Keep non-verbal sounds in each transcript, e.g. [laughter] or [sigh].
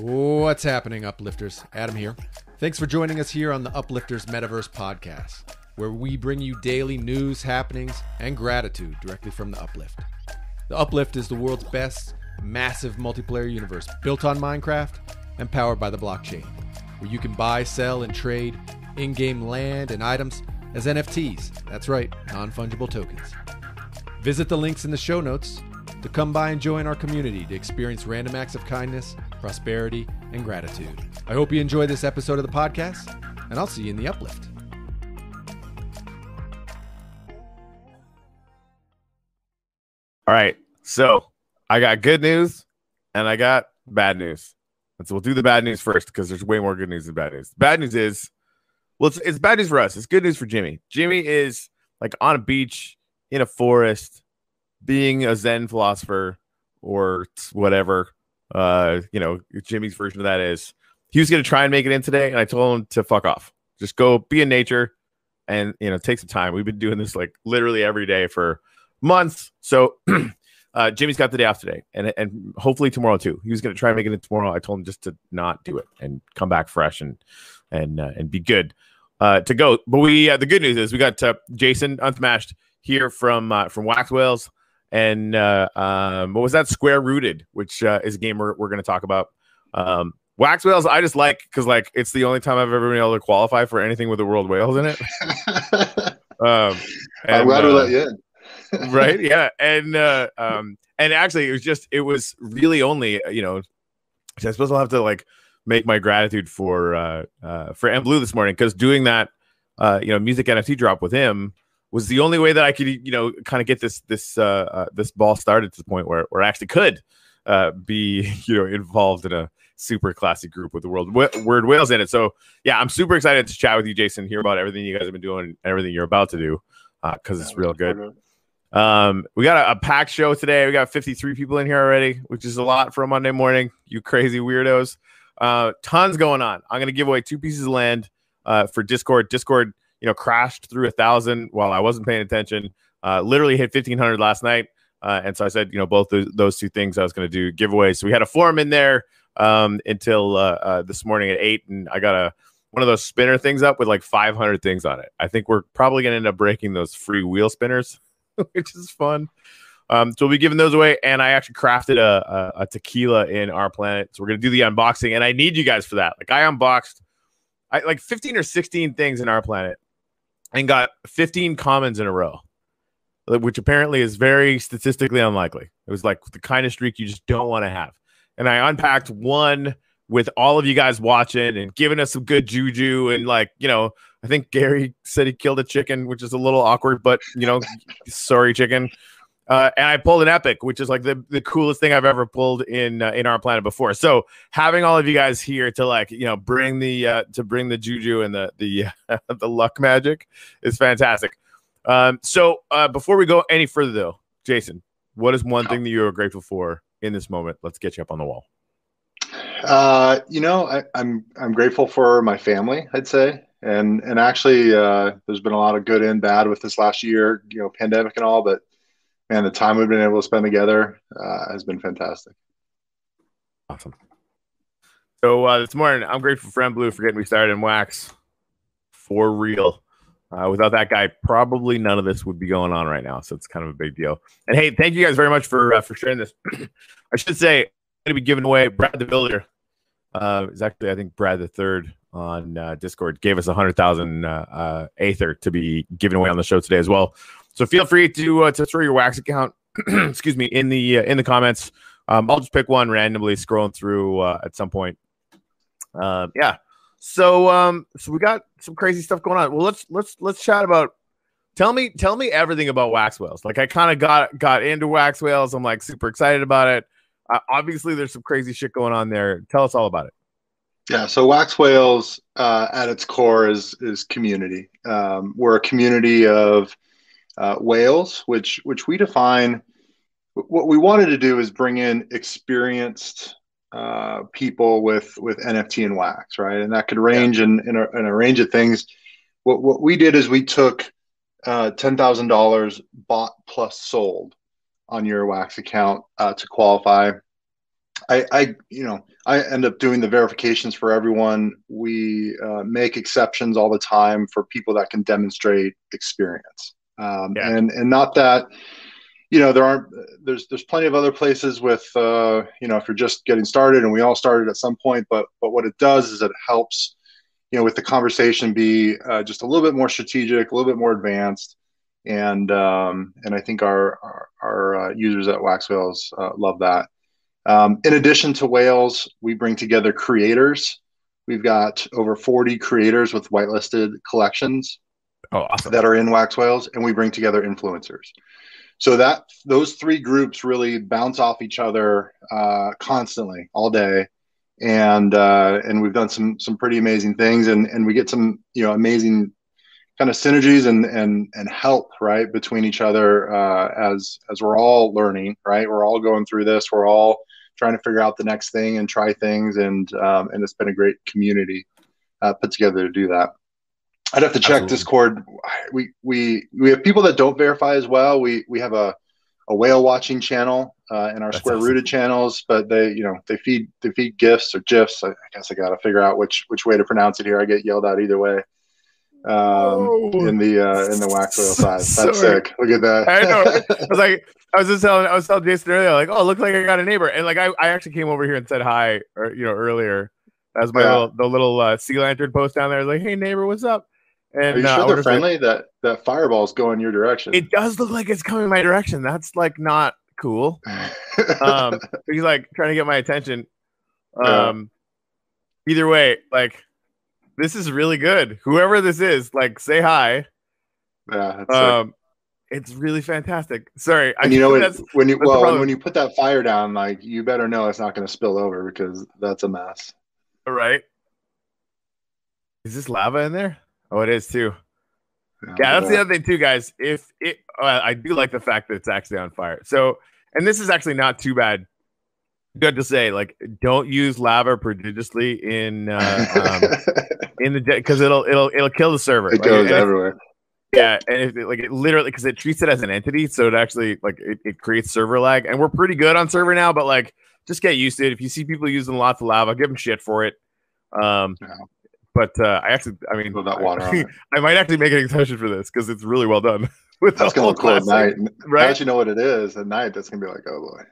What's happening, Uplifters? Adam here. Thanks for joining us here on the Uplifters Metaverse podcast, where we bring you daily news, happenings, and gratitude directly from the Uplift. The Uplift is the world's best massive multiplayer universe built on Minecraft and powered by the blockchain, where you can buy, sell, and trade in game land and items as NFTs. That's right, non fungible tokens. Visit the links in the show notes to come by and join our community to experience random acts of kindness, prosperity, and gratitude. I hope you enjoy this episode of the podcast, and I'll see you in the uplift. All right. So I got good news and I got bad news. And so we'll do the bad news first because there's way more good news than bad news. Bad news is, well, it's, it's bad news for us. It's good news for Jimmy. Jimmy is like on a beach in a forest, being a Zen philosopher or whatever. Uh, you know, Jimmy's version of that is he was going to try and make it in today, and I told him to fuck off. Just go be in nature, and you know, take some time. We've been doing this like literally every day for months. So [clears throat] uh, Jimmy's got the day off today, and and hopefully tomorrow too. He was going to try and make it in tomorrow. I told him just to not do it and come back fresh and and uh, and be good uh, to go. But we uh, the good news is we got uh, Jason Unsmashed here from uh, from Wax Whales and uh, um, what was that? Square Rooted, which uh, is a game we're, we're going to talk about. Um, Wax Whales, I just like because like it's the only time I've ever been able to qualify for anything with the World Whales in it. [laughs] um, and, I'm glad we let you in [laughs] right yeah and uh um and actually it was just it was really only you know i suppose i'll have to like make my gratitude for uh uh for m blue this morning because doing that uh you know music nft drop with him was the only way that i could you know kind of get this this uh, uh this ball started to the point where where i actually could uh be [laughs] you know involved in a super classic group with the world word whales in it so yeah i'm super excited to chat with you jason hear about everything you guys have been doing and everything you're about to do because uh, it's real good um, we got a, a packed show today. We got 53 people in here already, which is a lot for a Monday morning. You crazy weirdos. Uh, tons going on. I'm gonna give away two pieces of land uh, for Discord. Discord, you know, crashed through a thousand while I wasn't paying attention. Uh, literally hit 1500 last night. Uh, and so I said, you know, both those, those two things I was going to do giveaways. So we had a forum in there um, until uh, uh, this morning at eight, and I got a one of those spinner things up with like 500 things on it. I think we're probably going to end up breaking those free wheel spinners. [laughs] which is fun. Um, so we'll be giving those away, and I actually crafted a, a, a, tequila in R-Planet. So we're gonna do the unboxing, and I need you guys for that. Like I unboxed, I like 15 or 16 things in R-Planet, and got 15 commons in a row, which apparently is very statistically unlikely. It was like the kind of streak you just don't want to have. And I unpacked one with all of you guys watching and giving us some good juju and like you know I think Gary said he killed a chicken, which is a little awkward, but you know, sorry, chicken. Uh, and I pulled an epic, which is like the, the coolest thing I've ever pulled in uh, in R-Planet before. So having all of you guys here to like you know bring the uh, to bring the juju and the the [laughs] the luck magic is fantastic. Um, so uh, before we go any further, though, Jason, what is one thing that you are grateful for in this moment? Let's get you up on the wall. Uh, you know, I, I'm I'm grateful for my family. I'd say and and actually uh, there's been a lot of good and bad with this last year you know pandemic and all but man the time we've been able to spend together uh, has been fantastic. Awesome. So uh, this morning i'm grateful for Friend blue for getting me started in wax for real. Uh, without that guy probably none of this would be going on right now so it's kind of a big deal. And hey thank you guys very much for uh, for sharing this. [clears throat] I should say i'm going to be giving away brad the builder uh, is actually i think brad the third on uh, Discord. Gave us a hundred thousand uh, uh, Aether to be given away on the show today as well. So feel free to uh, to throw your Wax account, [clears throat] excuse me, in the uh, in the comments. Um, I'll just pick one randomly, scrolling through uh, at some point. Uh, yeah. So um, so we got some crazy stuff going on. Well, let's let's let's chat about. Tell me tell me everything about wax whales. Like I kind of got got into wax whales. I'm like super excited about it. Uh, obviously, there's some crazy shit going on there. Tell us all about it. Yeah, so Wax Whales uh, at its core is is community. Um, we're a community of uh, whales, which which we define. What we wanted to do is bring in experienced uh, people with with NFT and wax, right? And that could range yeah. in in a, in a, range of things. What what we did is we took uh, ten thousand dollars bought plus sold on your wax account uh, to qualify I, I, you know, I end up doing the verifications for everyone. We uh, make exceptions all the time for people that can demonstrate experience, um, yeah. and and not that, you know, there aren't. There's there's plenty of other places with, uh, you know, if you're just getting started, and we all started at some point. But but what it does is it helps, you know, with the conversation be uh, just a little bit more strategic, a little bit more advanced, and um, and I think our our, our uh, users at Wax Whales uh, love that. Um, in addition to whales, we bring together creators. We've got over 40 creators with whitelisted collections oh, awesome. that are in wax whales, and we bring together influencers. So that those three groups really bounce off each other uh, constantly all day, and uh, and we've done some some pretty amazing things, and and we get some you know amazing kind of synergies and and and help right between each other uh, as as we're all learning right? We're all going through this. We're all trying to figure out the next thing and try things. And um, and it's been a great community uh, put together to do that i'd have to check Absolutely. discord we we we have people that don't verify as well we we have a a whale watching channel uh, in our That's square rooted awesome. channels, but they, you know, they feed they feed gifs or gifs. I, I guess I got to figure out which which way to pronounce it here. I get yelled at either way um, in the uh, in the wax whale [laughs] side. That's Sorry. sick. Look at that. I know. I was like, I was just telling, I was telling Jason earlier, like, oh, look like I got a neighbor, and like I, I actually came over here and said hi, or you know, earlier. As my yeah. little the little uh, sea lantern post down there, like, hey neighbor, what's up? And Are you uh, sure they're friendly? that that fireball's going your direction. It does look like it's coming my direction. That's like not cool. [laughs] um, he's like trying to get my attention. Um, yeah. either way, like this is really good. Whoever this is, like, say hi. Yeah. Um, it's really fantastic. Sorry, and you [laughs] know what, when you well when you put that fire down, like you better know it's not going to spill over because that's a mess. All right. Is this lava in there? Oh, it is too. Yeah, that's the other thing too, guys. If it, uh, I do like the fact that it's actually on fire. So, and this is actually not too bad good to say like don't use lava prodigiously in uh, um, [laughs] in the because it'll it'll it'll kill the server. It like, goes everywhere. yeah, and if it, like it literally because it treats it as an entity, so it actually like it, it creates server lag. And we're pretty good on server now, but like just get used to it. If you see people using lots of lava, give them shit for it. Um, yeah. But uh, I actually, I mean, that water I, [laughs] I might actually make an exception for this because it's really well done. [laughs] With that's gonna look cool at night. Right? Now you know what it is at night, that's gonna be like, oh boy.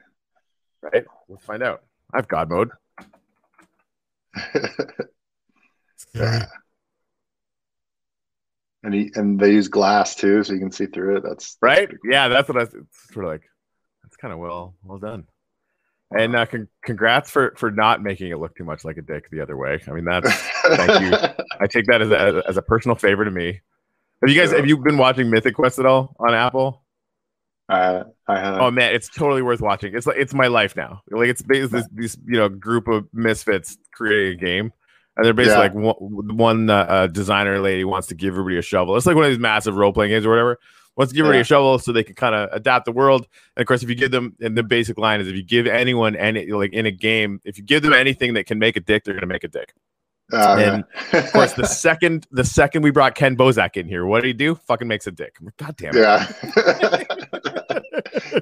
Right? Let's find out. I have God mode. [laughs] yeah. And he and they use glass too, so you can see through it. That's, that's right. Cool. Yeah, that's what I It's sort of like. That's kind of well well done. And uh, con- congrats for for not making it look too much like a dick the other way. I mean, that's thank you. [laughs] I take that as a as a personal favor to me. Have you guys have you been watching Mythic Quest at all on Apple? Uh, I have. Oh man, it's totally worth watching. It's like it's my life now. Like it's basically this, this you know group of misfits creating a game, and they're basically yeah. like one, one uh, uh, designer lady wants to give everybody a shovel. It's like one of these massive role playing games or whatever. To give everybody yeah. a shovel so they can kind of adapt the world. And of course, if you give them, and the basic line is, if you give anyone any like in a game, if you give them anything that can make a dick, they're gonna make a dick. Uh, and of course, the [laughs] second the second we brought Ken Bozak in here, what did he do? Fucking makes a dick. Like, God damn it. Yeah.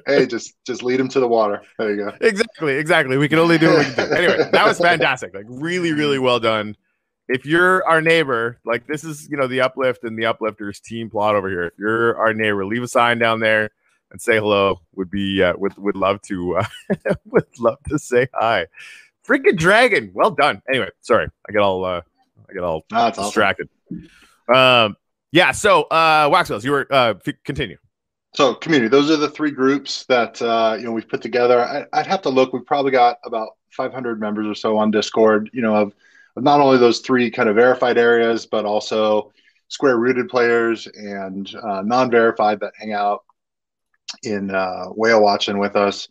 [laughs] hey, just just lead him to the water. There you go. Exactly, exactly. We can only do what we can do. Anyway, that was fantastic. Like really, really well done. If you're our neighbor, like this is you know the uplift and the uplifters team plot over here. If you're our neighbor, leave a sign down there and say hello. Would be uh, would would love to uh, [laughs] would love to say hi. Freaking dragon. Well done. Anyway, sorry. I get all uh I get all oh, distracted. Awesome. Um yeah, so uh Wax Whales, you were uh f- continue. So community, those are the three groups that uh you know we've put together. I, would have to look. We've probably got about 500 members or so on Discord. You know, of not only those three kind of verified areas, but also square rooted players and uh, non-verified that hang out in uh, whale watching with us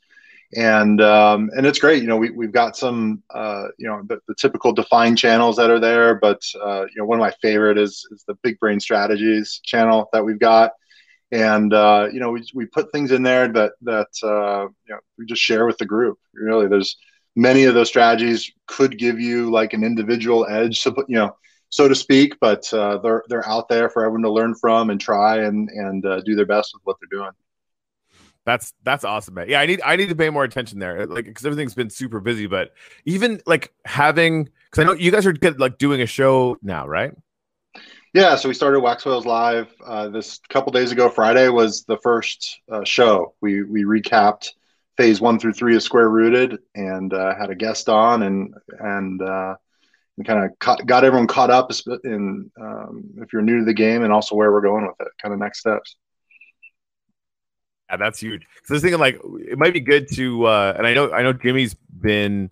and um, and it's great. You know, we we've got some uh, you know the, the, typical defined channels that are there, but uh, you know one of my favorite is is the Big Brain Strategies channel that we've got, and uh, you know we we put things in there that that uh, you know we just share with the group. Really, there's many of those strategies could give you like an individual edge, so you know so to speak, but uh, they're they're out there for everyone to learn from and try and and uh, do their best with what they're doing. That's that's awesome, man. Yeah, I need I need to pay more attention there, like because everything's been super busy. But even like having, because I know you guys are good, like doing a show now, right? Yeah, so we started Wax Whales Live uh, this couple days ago. Friday was the first uh, show. We we recapped phase one through three of Square Rooted and uh, had a guest on and and uh, and kind of got everyone caught up in um, if you're new to the game and also where we're going with it, kind of next steps. Yeah, that's huge. So I was thinking like it might be good to, uh, and I know I know Jimmy's been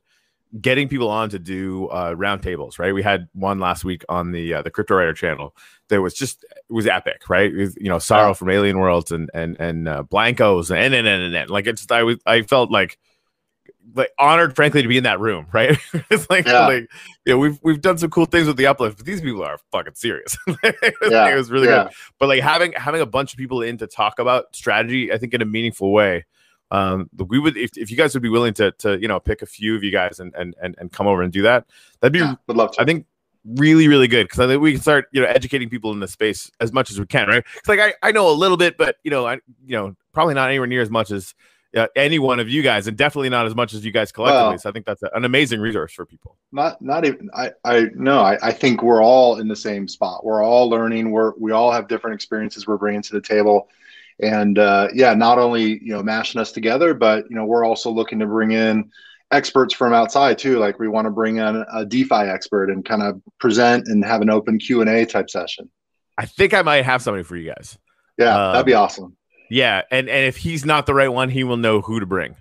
getting people on to do uh, roundtables, right? We had one last week on the uh, the Crypto Writer channel that was just it was epic, right? Was, you know, Saro from Alien Worlds and and and uh, Blankos and and and, and, and like it's I was I felt like like honored, frankly, to be in that room, [laughs] right? it's like, yeah. like, you know, we've we've done some cool things with the uplift, but these people are fucking serious. [laughs] yeah. it was really yeah. good. But like having having a bunch of people in to talk about strategy, I think in a meaningful way, um, we would if, if you guys would be willing to to you know pick a few of you guys and and and, and come over and do that, that'd be yeah, would love to. I think really really good because I think we can start you know educating people in the space as much as we can, right? It's like I, I know a little bit, but you know I you know probably not anywhere near as much as uh, any one of you guys, and definitely not as much as you guys collectively. Well, so I think that's a, an amazing resource for people. Not not even I I no I, I think we're all in the same spot. We're all learning. We're we all have different experiences we're bringing to the table and uh, yeah, not only you know mashing us together, but you know we're also looking to bring in experts from outside too. Like we want to bring in a DeFi expert and kind of present and have an open Q and A type session. I think I might have somebody for you guys. Yeah, um, that'd be awesome. Yeah, and and if he's not the right one, he will know who to bring.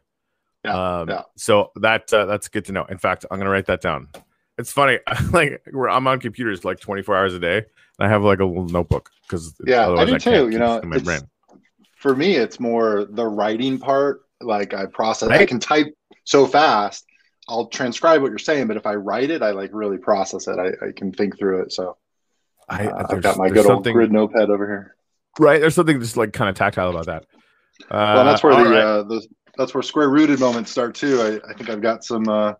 Yeah, um, yeah. So that uh, that's good to know. In fact, I'm gonna write that down. It's funny, [laughs] like I'm on computers like 24 hours a day, and I have like a little notebook because yeah, I do I too. You know, my brain for me, it's more the writing part. Like I process, right? I can type so fast. I'll transcribe what you're saying, but if I write it, I like really process it. I, I can think through it. So I, uh, I've got my good old grid notepad over here. Right, there's something just like kind of tactile about that. Uh, well, that's where the, right. uh, the that's where square rooted moments start too. I, I think I've got some. Uh,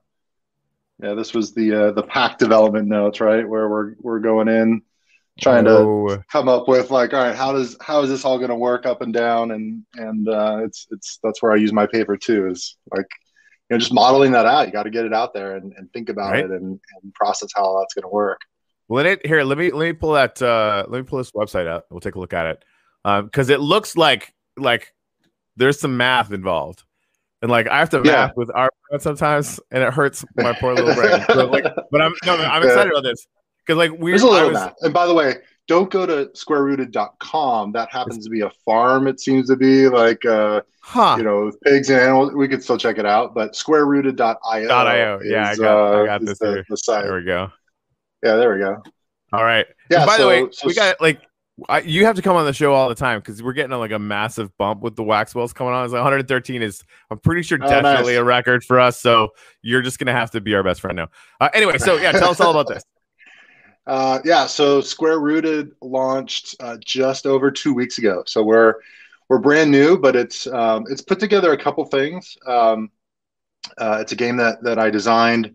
yeah, this was the uh, the pack development notes, right? Where we're we're going in trying oh. to come up with like all right how does how is this all going to work up and down and and uh, it's it's that's where i use my paper too is like you know just modeling that out you got to get it out there and, and think about right. it and, and process how that's going to work well it here let me let me pull that uh let me pull this website out we'll take a look at it um because it looks like like there's some math involved and like I have to yeah. math with our sometimes, and it hurts my poor little brain. [laughs] So like, but I'm no, I'm excited yeah. about this because like we there's a little was, math. And by the way, don't go to squarerooted.com. That happens to be a farm. It seems to be like uh, huh. you know pigs and animals. We could still check it out, but squarerooted.io. .io. Is, yeah, I got, uh, I got this the, here. The. There we go. Yeah, there we go. All right. Yeah. And by so, the way, so, we got like I, you have to come on the show all the time because we're getting a, like a massive bump with the Wax Whales coming on. It's like 113 is, I'm pretty sure, oh, definitely nice. a record for us. So you're just gonna have to be our best friend now. Uh, anyway, so yeah, tell us all about this. Uh, yeah, so Square Rooted launched uh, just over two weeks ago. So we're we're brand new, but it's um, it's put together a couple things. Um, uh, it's a game that that I designed,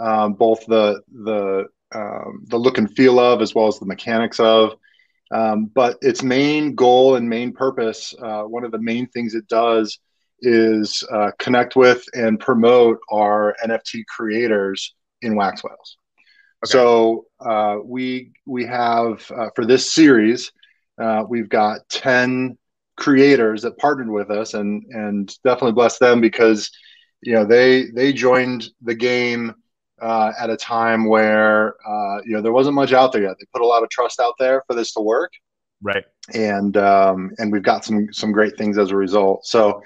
um, both the the um, the look and feel of as well as the mechanics of. Um, but its main goal and main purpose, uh, one of the main things it does, is uh, connect with and promote our NFT creators in Wax Whales. Okay. So uh, we we have uh, for this series, uh, we've got ten creators that partnered with us, and and definitely bless them because you know they they joined the game uh, at a time where uh, you know there wasn't much out there yet. They put a lot of trust out there for this to work, right? And um, and we've got some some great things as a result. So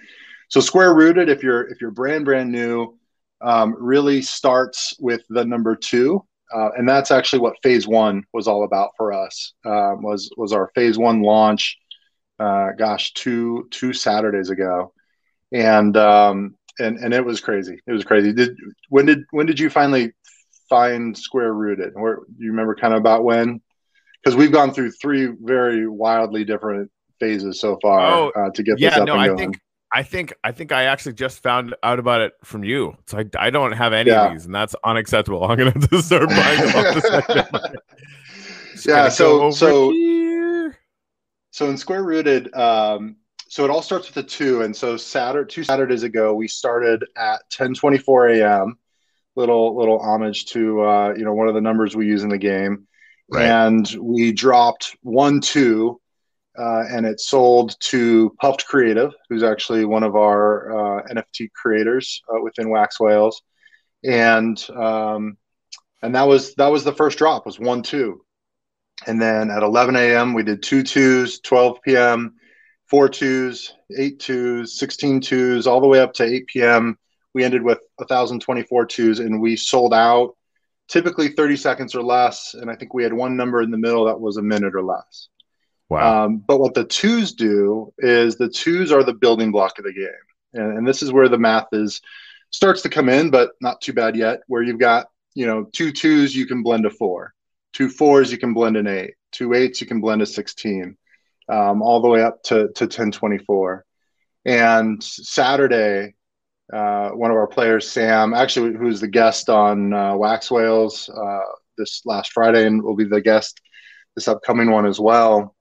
so square rooted, if you're if you're brand brand new, um, really starts with the number two uh, and that's actually what phase one was all about for us. Uh, was was our phase one launch? Uh, gosh, two two Saturdays ago, and um, and and it was crazy. It was crazy. Did when did when did you finally find Square Rooted? Where do you remember kind of about when? Because we've gone through three very wildly different phases so far oh, uh, to get yeah, this up no, and going. I think I think I think I actually just found out about it from you. So I, I don't have any yeah. of these, and that's unacceptable. [laughs] I'm gonna have to start buying them [laughs] yeah. So so here. so in Square Rooted, um, so it all starts with a two, and so Saturday, two Saturdays ago, we started at 10:24 a.m. Little little homage to uh, you know one of the numbers we use in the game, right. and we dropped one two, uh, and it sold to Puffed Creative, who's actually one of our uh, NFT creators uh, within Wax Whales, and um, and that was that was the first drop was one two, and then at 11 a.m. we did two twos, 12 p.m four twos, eight twos, 16 twos, all the way up to 8 p.m. We ended with 1,024 twos and we sold out typically 30 seconds or less. And I think we had one number in the middle that was a minute or less. Wow. Um, but what the twos do is the twos are the building block of the game. And, and this is where the math is starts to come in, but not too bad yet, where you've got, you know, two twos, you can blend a four, two fours, you can blend an eight, two eights, you can blend a 16 um, all the way up to, to 1024. And Saturday, uh, one of our players, Sam, actually, who's the guest on uh, Wax Whales uh, this last Friday and will be the guest this upcoming one as well,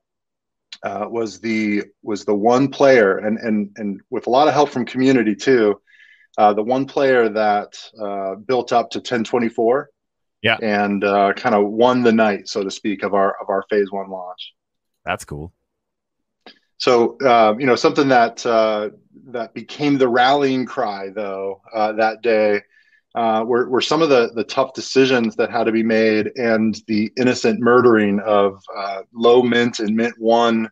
uh, was the was the one player, and and and with a lot of help from community too, uh, the one player that uh, built up to 1024, yeah, and kind of won the night, so to speak, of our of our phase one launch. That's cool. So um, you know something that uh, that became the rallying cry though uh, that day uh, were, were some of the the tough decisions that had to be made and the innocent murdering of uh, low mint and mint one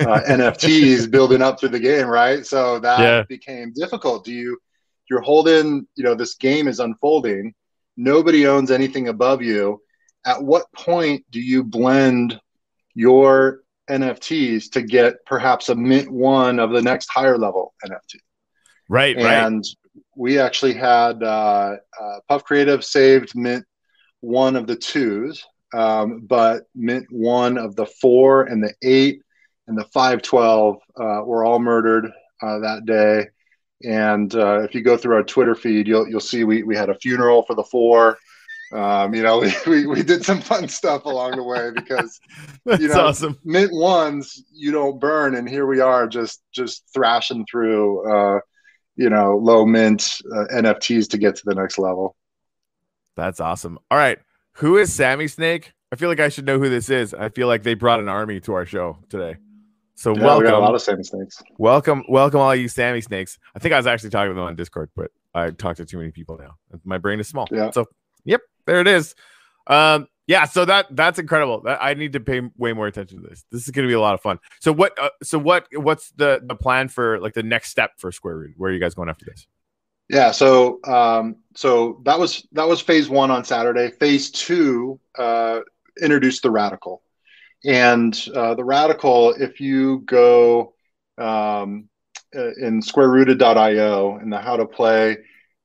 uh, [laughs] NFTs building up through the game, right? So that yeah. became difficult. Do you you're holding you know this game is unfolding. Nobody owns anything above you. At what point do you blend your NFTs to get perhaps a mint one of the next higher level NFT. Right. And right. We actually had uh, uh, Puff Creative saved mint one of the twos, um, but mint one of the four and the eight and the 512 uh, were all murdered uh, that day. And uh, if you go through our Twitter feed, you'll you'll see we, we had a funeral for the four um, you know, [laughs] we, we, we, did some fun stuff along the way because [laughs] you know, awesome. mint ones you don't burn, and here we are just just thrashing through, uh, you know, low mint uh, NFTs to get to the next level. That's awesome. All right, who is Sammy Snake? I feel like I should know who this is. I feel like they brought an army to our show today. So yeah, welcome. We got a lot of Sammy Snakes. Welcome, welcome all you Sammy Snakes. I think I was actually talking to them on Discord, but I talked to too many people now. My brain is small. Yeah. So, yep, there it is. Um, yeah, so that that's incredible. I need to pay way more attention to this. This is going to be a lot of fun. So what? Uh, so what? What's the the plan for like the next step for Square Root? Where are you guys going after this? Yeah, so um, so that was that was phase one on Saturday. Phase two uh, introduced the radical, and uh, the radical. If you go um, uh, in SquareRooted.io in the how to play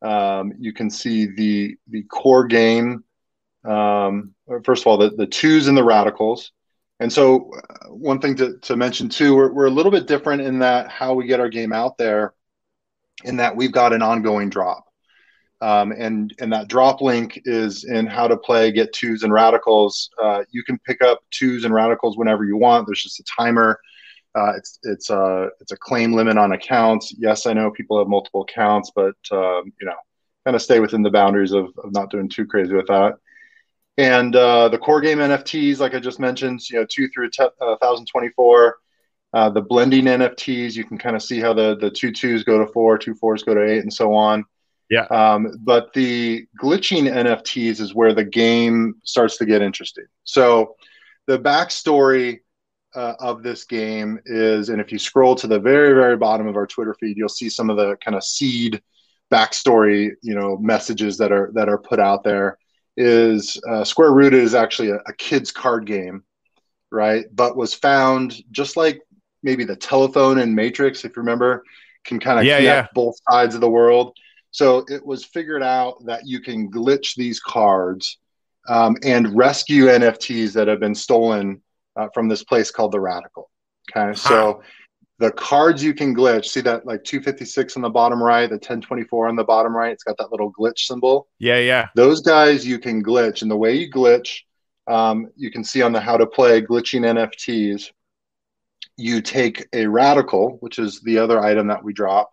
um, you can see the the core game. Um, first of all, the, the twos and the radicals. And so, uh, one thing to, to mention too, we're, we're a little bit different in that how we get our game out there, in that we've got an ongoing drop. Um, and and that drop link is in how to play get twos and radicals. Uh, you can pick up twos and radicals whenever you want. There's just a timer. Uh, it's it's a it's a claim limit on accounts. Yes, I know people have multiple accounts, but um, you know, kind of stay within the boundaries of, of not doing too crazy with that. And uh, the core game NFTs, like I just mentioned, you know, two through te- uh, 1024. Uh, the blending NFTs, you can kind of see how the the two twos go to four, two fours go to eight, and so on. Yeah. Um, but the glitching NFTs is where the game starts to get interesting. So the backstory uh, of this game is, and if you scroll to the very, very bottom of our Twitter feed, you'll see some of the kind of seed backstory, you know, messages that are that are put out there. Is uh, Square Rooted is actually a, a kids card game, right? But was found just like maybe the telephone and Matrix, if you remember, can kind of yeah, connect yeah. both sides of the world. So it was figured out that you can glitch these cards um, and rescue NFTs that have been stolen uh, from this place called the Radical. Okay, so the cards you can glitch. See that like 256 on the bottom right, the 1024 on the bottom right. It's got that little glitch symbol. Yeah, yeah. Those guys you can glitch, and the way you glitch, um, you can see on the how to play glitching NFTs. you take a radical, which is the other item that we drop,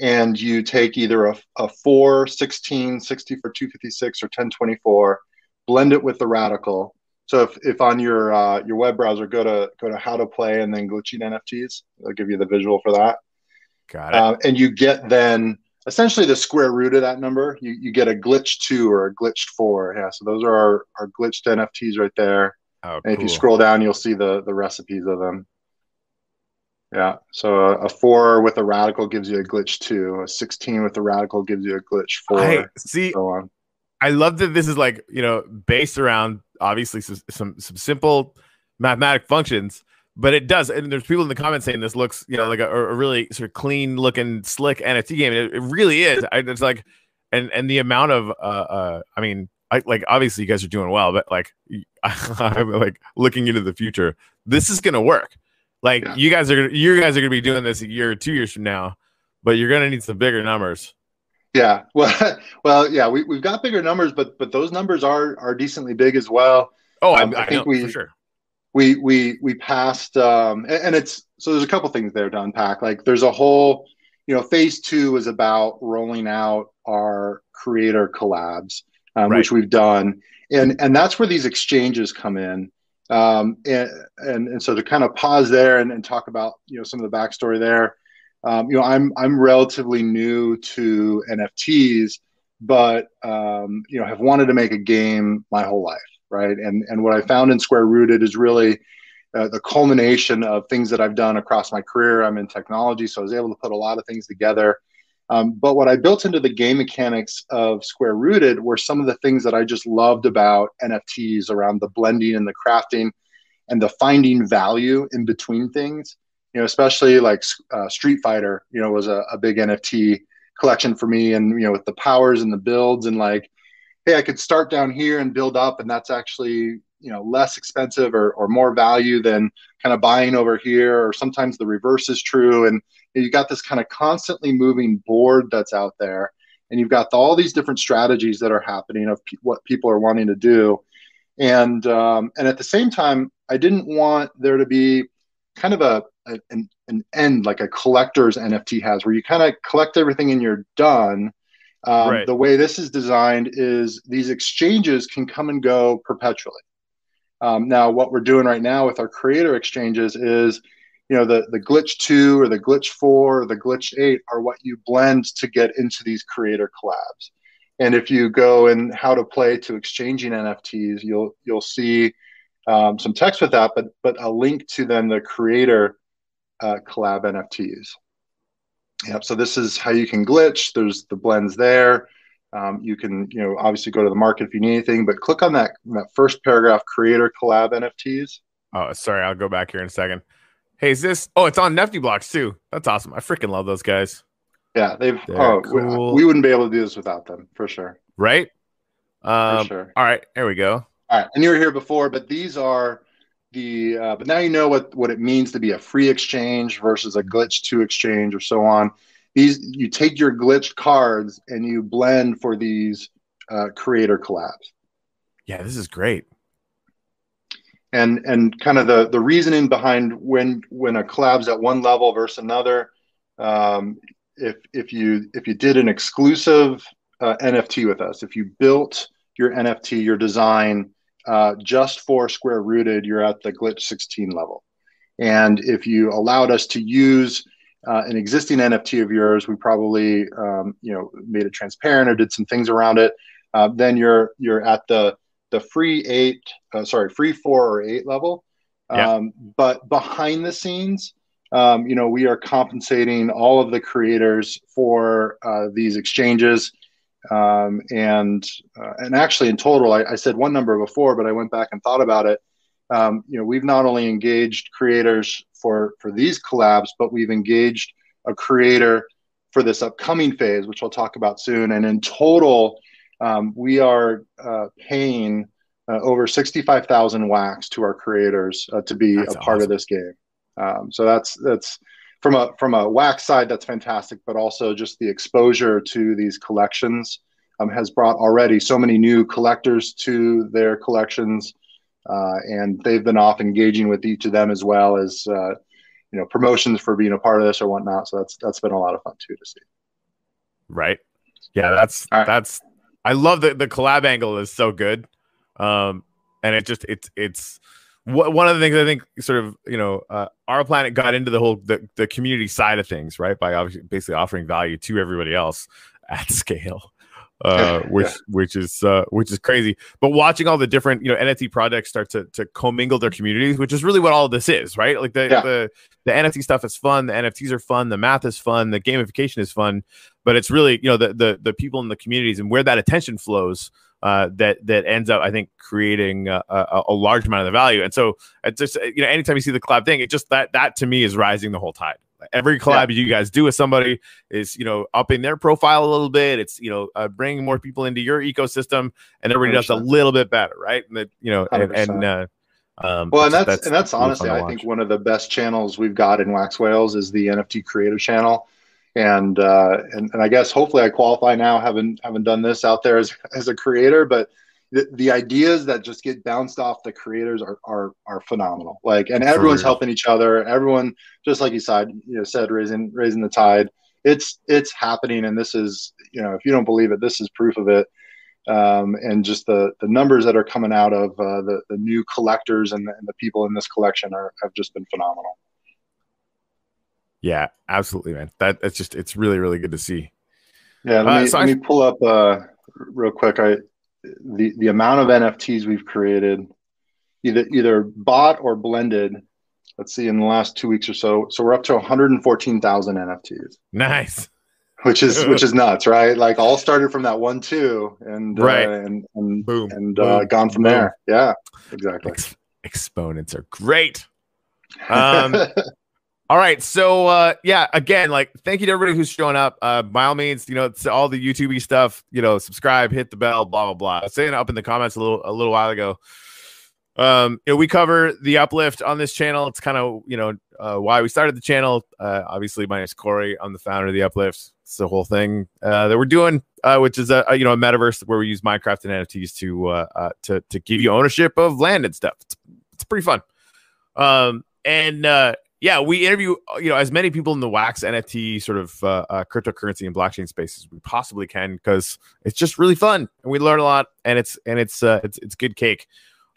and you take either a, a 4, 16, 64, 256, or 1024, blend it with the radical. So if, if on your uh, your web browser, go to go to how to play and then glitching NFTs, they'll give you the visual for that. Got it. Uh, and you get then essentially the square root of that number. You, you get a glitch two or a glitched four. Yeah, so those are our, our glitched NFTs right there. Oh, And if you scroll down, you'll see the the recipes of them. Yeah. So a, a four with a radical gives you a glitch two. A sixteen with a radical gives you a glitch four. I see. so on. I love that this is like you know based around obviously some some, some simple mathematic functions, but it does. And there's people in the comments saying this looks you know like a, a really sort of clean looking, slick NFT game. It, it really is. I, it's like, and and the amount of uh uh I mean. I, like obviously you guys are doing well, but like [laughs] I'm like looking into the future. This is gonna work. Like Yeah. you guys are you guys are gonna be doing this a year or two years from now, but you're gonna need some bigger numbers. Yeah. [laughs] Well, well, yeah. We we've got bigger numbers, but but those numbers are are decently big as well. Oh, I, Um, I I, think know we- for sure. we we we passed um and, and it's so there's a couple things there to unpack like there's a whole you know phase two is about rolling out our creator collabs um, Right. which we've done and and that's where these exchanges come in um and and, and so to kind of pause there and, and talk about you know some of the backstory there um, you know i'm i'm relatively new to nfts but um, you know have wanted to make a game my whole life right? And and what I found in Square Rooted is really uh, the culmination of things that I've done across my career. I'm in technology, so I was able to put a lot of things together. Um, but what I built into the game mechanics of Square Rooted were some of the things that I just loved about NFTs around the blending and the crafting and the finding value in between things. You know, especially like uh, Street Fighter, you know, was a, a big NFT collection for me, and you know, with the powers and the builds and like hey, I could start down here and build up, and that's actually you know less expensive or, or more value than kind of buying over here. Or sometimes the reverse is true, and you got this kind of constantly moving board that's out there, and you've got all these different strategies that are happening of what people are wanting to do, and um, and at the same time, I didn't want there to be kind of a, a an, an end like a collector's NFT has, where you kind of collect everything and you're done. Um, Right. The way this is designed is these exchanges can come and go perpetually. Um, now, what we're doing right now with our creator exchanges is, you know, the the glitch two or the glitch four or the glitch eight are what you blend to get into these creator collabs. And if you go in how to play to exchanging NFTs, you'll you'll see um, some text with that, but but a link to then the creator uh, collab NFTs. Yep. So this is how you can glitch. There's the blends there. Um, you can, you know, obviously go to the market if you need anything, but click on that that first paragraph, creator collab NFTs. Oh, sorry. I'll go back here in a second. Hey, is this? Oh, it's on Nefty Blocks too. That's awesome. I freaking love those guys. Yeah, they've. They're oh, cool. we, we wouldn't be able to do this without them for sure. Right? For Um, sure. All right. There we go. All right, and you were here before, but these are the. Uh, but now you know what what it means to be a free exchange versus a glitch to exchange or so on. These you take your glitched cards and you blend for these uh, creator collabs. Yeah, this is great. and and kind of the the reasoning behind when when a collab's at one level versus another um, if if you if you did an exclusive uh, nft with us if you built your nft your design uh, just for square rooted you're at the glitch 16 level and if you allowed us to use uh, an existing nft of yours we probably um, you know made it transparent or did some things around it uh, then you're you're at the the free eight, uh, sorry, free four or eight level. Yeah. Um, but behind the scenes, um, you know, we are compensating all of the creators for uh, these exchanges. Um, and uh, and actually, in total, I, I said one number before, but I went back and thought about it. Um, you know, we've not only engaged creators for for these collabs, but we've engaged a creator for this upcoming phase, which I'll talk about soon. And in total, um, we are uh, paying uh, over 65,000 wax to our creators uh, to be That's a part awesome. of this game. Um, so that's that's from a from a wax side that's fantastic, but also just the exposure to these collections um, has brought already so many new collectors to their collections, uh, and they've been off engaging with each of them as well as uh, you know promotions for being a part of this or whatnot. So that's that's been a lot of fun too to see. Right. Yeah, that's right. that's I love the the collab angle is so good. Um and it just it's it's one of the things I think sort of, you know, uh, R-Planet got into the whole the, the community side of things, right? By obviously basically offering value to everybody else [laughs] at scale. Uh, which which is uh, which is crazy, but watching all the different you know NFT projects start to to commingle their communities, which is really what all of this is, right? Like the Yeah. the the NFT stuff is fun, the NFTs are fun, the math is fun, the gamification is fun, but it's really you know the the the people in the communities and where that attention flows uh, that that ends up I think creating uh, a, a large amount of the value. And so it's just you know anytime you see the collab thing, it just that that to me is rising the whole tide. Every collab you guys do with somebody is you know upping their profile a little bit. It's you know uh, bringing more people into your ecosystem, and everybody does a little bit better, right? And that you know and, and uh, um, Well, and it's- that's, and that's honestly, I think one of the best channels we've got in Wax Whales is the NFT Creator channel, and uh, and and I guess hopefully I qualify now, having having done this out there as [laughs] as a creator, but. The, the ideas that just get bounced off the creators are, are are phenomenal. Like, and everyone's real. helping each other. Everyone, just like you said, you know, said raising raising the tide. It's it's happening, and this is you know, if you don't believe it, this is proof of it um, and just the the numbers that are coming out of uh, the the new collectors and the, and the people in this collection are have just been phenomenal. Yeah, absolutely, man. That that's just it's really really good to see. Yeah, let Uh, me so let I- me pull up uh, real quick. I the the amount of NFTs we've created, either either bought or blended. Let's see, in the last two weeks or so, so we're up to 114,000 NFTs, Nice. which is which is [laughs] nuts, right? Like all started from that one two, and Right. uh, and and Boom. and uh, gone from Boom. there. Yeah, exactly. Ex- exponents are great. Um, [laughs] All right. So uh yeah, again, like thank you to everybody who's showing up. Uh by all means, you know, it's all the YouTube stuff, you know, subscribe, hit the bell, blah blah blah. I was saying up in the comments a little a little while ago. Um, you know, we cover the uplift on this channel. It's kind of you know uh, why we started the channel. Uh, obviously, my name is Corey. I'm the founder of the uplift. It's the whole thing uh, that we're doing, uh, which is a, a you know a metaverse where we use Minecraft and NFTs to uh, uh, to to give you ownership of land and stuff. It's, it's pretty fun. Um, and uh, yeah, we interview you know as many people in the wax NFT sort of uh, uh, cryptocurrency and blockchain space as we possibly can because it's just really fun and we learn a lot and it's and it's uh, it's it's good cake.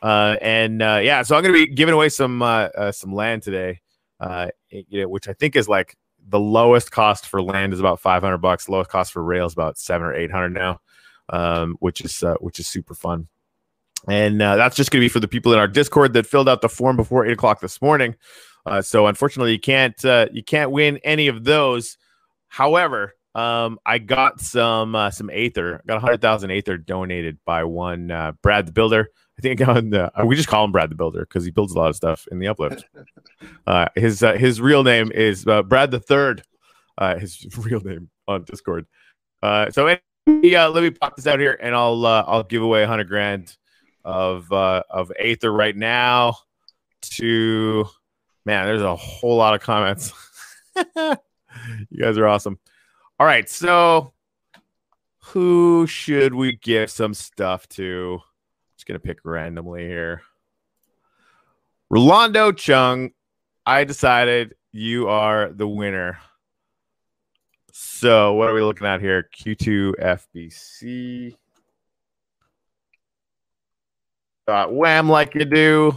Uh, and uh, yeah, so I'm gonna be giving away some uh, uh, some land today, uh, you know, which I think is like the lowest cost for land is about 500 bucks. Lowest cost for rail is about seven or 800 now, um, which is uh, which is super fun. And uh, that's just to be for the people in our Discord that filled out the form before eight o'clock this morning. Uh, so unfortunately, you can't uh, you can't win any of those. However, um, I got some uh, some Aether. I got hundred thousand Aether donated by one uh, Brad the Builder. I think [laughs] on the, uh, we just call him Brad the Builder because he builds a lot of stuff in the uplift. [laughs] Uh, his uh, his real name is uh, Brad the Third. Uh, his [laughs] real name on Discord. Uh, so anyway, uh, let me pop this out here, and I'll uh, I'll give away hundred grand of uh, of Aether right now. To man, there's a whole lot of comments. [laughs] you guys are awesome. All right, so who should we give some stuff to? Just gonna pick randomly here. Rolando Chung, I decided you are the winner. So what are we looking at here? Q2 FBC. Dot wham like you do.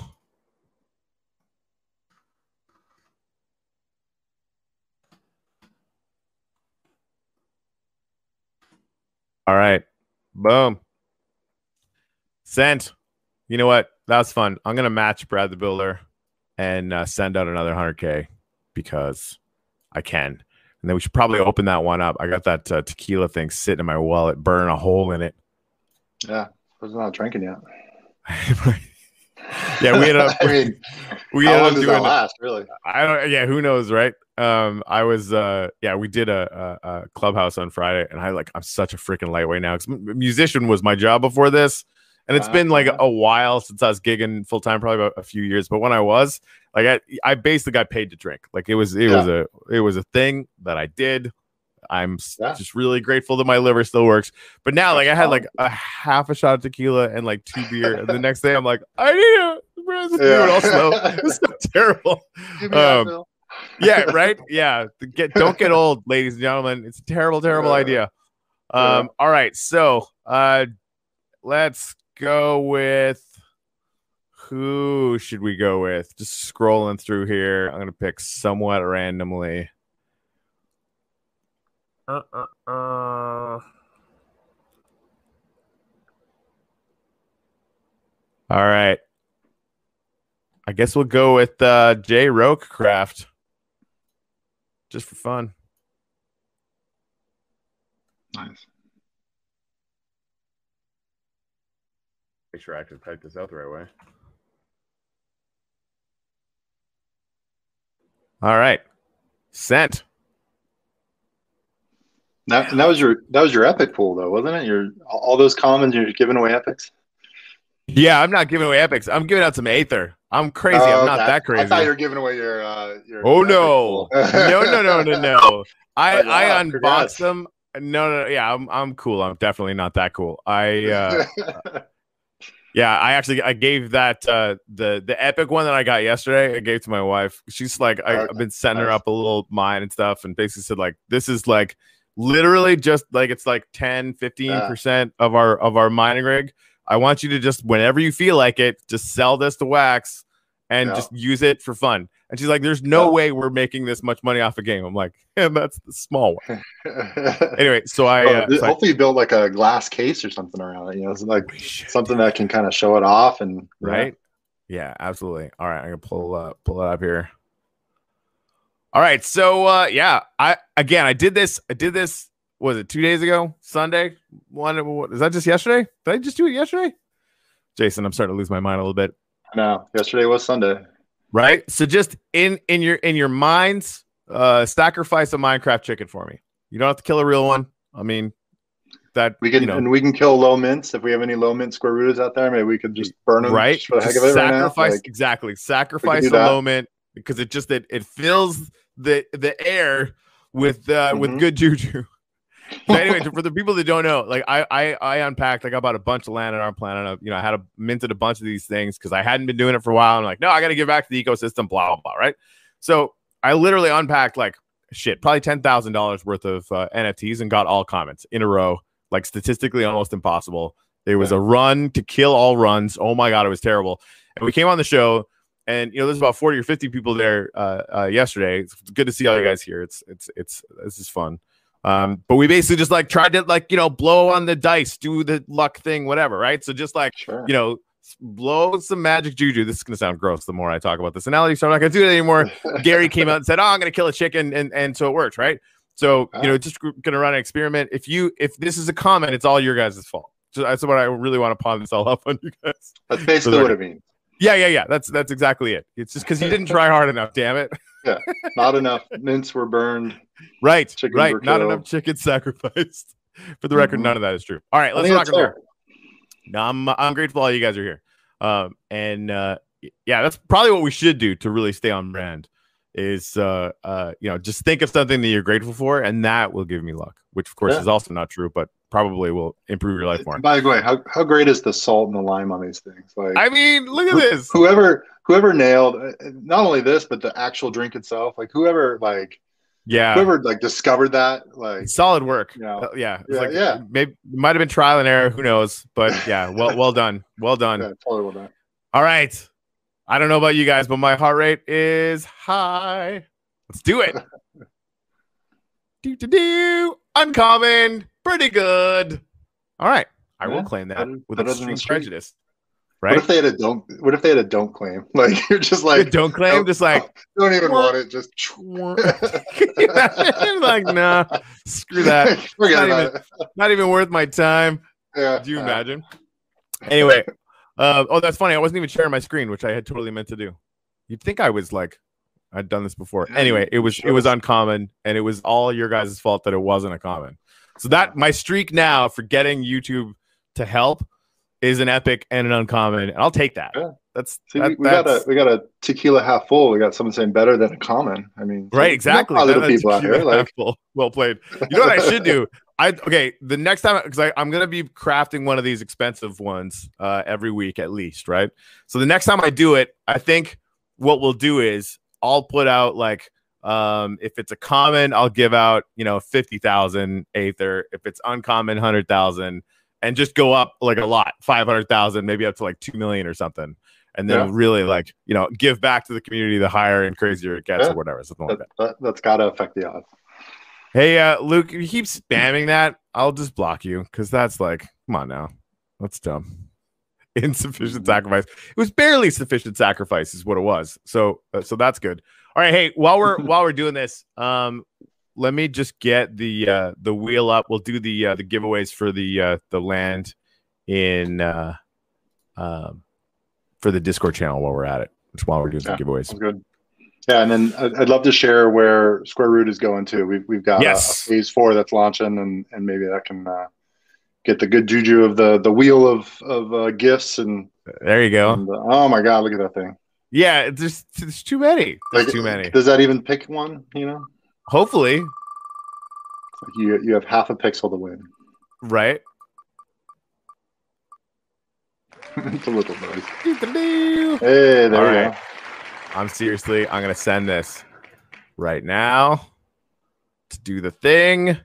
All right. Boom. Sent. You know what? That was fun. I'm gonna match Brad the Builder and uh, send out another 100k because I can. And then we should probably open that one up. I got that uh, tequila thing sitting in my wallet, burn a hole in it. Yeah, I was not drinking yet. [laughs] yeah, we ended up. [laughs] I mean, we how ended long up does doing. that last? Really? I don't. Yeah, who knows, right? Um, I was. Uh, yeah, we did a, a, a clubhouse on Friday, and I like. I'm such a freaking lightweight now because musician was my job before this, and it's been like Uh-huh. a while since I was gigging full time, probably about a few years. But when I was, like, I, I basically got paid to drink. Like it was, it was a, it was a thing that I did. I'm Yeah. just really grateful that my liver still works. But now, like, I had like a half a shot of tequila and like two beer, and the [laughs] next day I'm like, I need a. Yeah. all slow? It's so terrible. Give me that, Um. Yeah, right. Yeah, get don't get old, ladies and gentlemen. It's a terrible, terrible idea. Um, all right, so uh, let's go with who should we go with? Just scrolling through here. I'm gonna pick somewhat randomly. Uh, uh, uh. All right. I guess we'll go with uh, Jay Rokecraft. Just for fun. Nice. Make sure I actually type this out the right way. All right. Sent. That, and that was your that was your epic pool though, wasn't it? Your all those commons you're giving away epics. Yeah, I'm not giving away epics. I'm giving out some Aether. I'm crazy. Oh, I'm not okay. that crazy. I thought you were giving away your. Uh, your oh [laughs] no. no, no, no, no, no. [laughs] I Oh, wow, I unboxed congrats. them. No, no, yeah, I'm I'm cool. I'm definitely not that cool. I uh [laughs] yeah, I actually I gave that uh the the epic one that I got yesterday, I gave to my wife. She's like I, I've been setting her up a little mine and stuff and basically said like this is like literally just like it's like 10 15% of our of our mining rig. I want you to just whenever you feel like it, just sell this to wax and Yeah. just use it for fun. And she's like, There's no Yeah. way we're making this much money off a game. I'm like, [laughs] yeah, that's the small one. [laughs] Anyway, so I, Oh, uh, so I- hopefully you built like a glass case or something around it. You know, it's like something that can kind of show it off and right? Yeah, absolutely. All right, I'm gonna pull up pull it up here. All right, so uh yeah, I again I did this, I did this, was it two days ago? Sunday? One is that just yesterday? Did I just do it yesterday? Jason, I'm starting to lose my mind a little bit. No, yesterday was Sunday. Right? So just in in your in your minds, uh sacrifice a Minecraft chicken for me. You don't have to kill a real one. I mean that We can you know, and we can kill low mints if we have any low mint square rooters out there. Maybe we could just burn them right? for the heck of it right sacrifice Like, exactly. Sacrifice that. low mint because it just it, it fills the the air with uh with Mhm. good juju. So anyway, for the people that don't know, like I I I unpacked, like I bought a bunch of land on our planet. I, you know, I had a minted a bunch of these things because I hadn't been doing it for a while. I'm like, no, I got to give back to the ecosystem. Blah blah blah. Right. So I literally unpacked like shit, probably ten thousand dollars worth of uh, NFTs and got all commons in a row. Like statistically, almost impossible. It was Yeah. a run to kill all runs. Oh my god, it was terrible. And we came on the show, and you know, there's about forty or fifty people there uh, uh, yesterday. It's good to see all you guys here. It's it's it's this is fun. Um, but we basically just like tried to like you know blow on the dice, do the luck thing, whatever, right? So just like sure. you know, blow some magic juju. This is gonna sound gross the more I talk about this analogy, so I'm not gonna do it anymore. [laughs] Gary came out and said, "Oh, I'm gonna kill a chicken," and and so it works, right? So you know, just gonna run an experiment. If you if this is a common, it's all your guys' fault. So that's what I really want to pawn this all [laughs] up on you guys. That's basically the what it means. Yeah, yeah, yeah. That's that's exactly it. It's just because you didn't try hard enough. Damn it. Yeah, not enough [laughs] mints were burned. Right, Chickens right. Not killed. enough chickens [laughs] sacrificed. For the record, Mhm. none of that is true. All right, let's rock and roll. No, I'm I'm grateful all you guys are here. Um, and uh, yeah, that's probably what we should do to really stay on brand. Is uh, uh, you know, just think of something that you're grateful for, and that will give me luck. Which of course Yeah. is also not true, but probably will improve your life more. By the way, how, how great is the salt and the lime on these things? Like I mean, look at this. whoever whoever nailed uh, not only this but the actual drink itself. Like whoever like Yeah, whoever like discovered that. Like solid work. you know, Uh, yeah, it's Yeah, like, yeah. Maybe it might have been trial and error. Who knows? But [laughs] yeah, well, well done, well done. yeah, totally well done. All right. I don't know about you guys, but my heart rate is high. Let's do it. [laughs] do do do. Uncommon. Pretty good. All right. I will claim that with extreme the prejudice. What if they had a don't? What if they had a don't claim? [laughs] Like you're just like don't claim, don't- just like, don't even want it. Just [laughs] like, nah, screw that. [laughs] Forget Not about even- it. Not even worth my time. Yeah. Do you uh, imagine? Anyway, uh, oh, that's funny. I wasn't even sharing my screen, which I had totally meant to do. You'd think I was like, I'd done this before. Anyway, it was it was uncommon, and it was all your guys' fault that it wasn't a common. So that my streak now for getting YouTube to help is an epic and an uncommon, and I'll take that. Yeah. That's See, that- we, we got a we got a tequila half full. We got someone saying better than a common. I mean, Right, exactly. Positive that's people out here, like well played. You know what I should do? I okay. The next time, because I'm gonna be crafting one of these expensive ones uh, every week at least, right? So the next time I do it, I think what we'll do is I'll put out like Um, if it's a common, I'll give out, you know, 50,000 Aether. If it's uncommon, 100,000 and just go up like a lot, 500,000, maybe up to like 2 million or something. And then Yeah. really like, you know, give back to the community the higher and crazier it gets Yeah. or whatever, something like That, that. that, that's got to affect the odds. Hey, uh, Luke, if you keep spamming that, I'll just block you because that's like, come on now. That's dumb. [laughs] Insufficient sacrifice. It was barely sufficient sacrifice, is what it was. So, uh, so that's good. All right. Hey, while we're [laughs] while we're doing this, um, let me just get the uh the wheel up. We'll do the uh, the giveaways for the uh the land in uh um for the Discord channel while we're at it. Just while we're doing some Yeah. giveaways. Good. Yeah, and then I'd, love to share where Square Root is going to. We've we've got a- Yes. a, phase four that's launching, and and maybe that can uh, get the good juju of the the wheel of of uh, gifts and, There you go. and uh, oh my god, look at that thing! Yeah, there's there's too many. There's Like, too many. Does that even pick one? You know, Hopefully, you you have half a pixel to win. right? [laughs] it's a little noise. Hey, there we right. go. I'm seriously, I'm gonna send this right now to do the thing.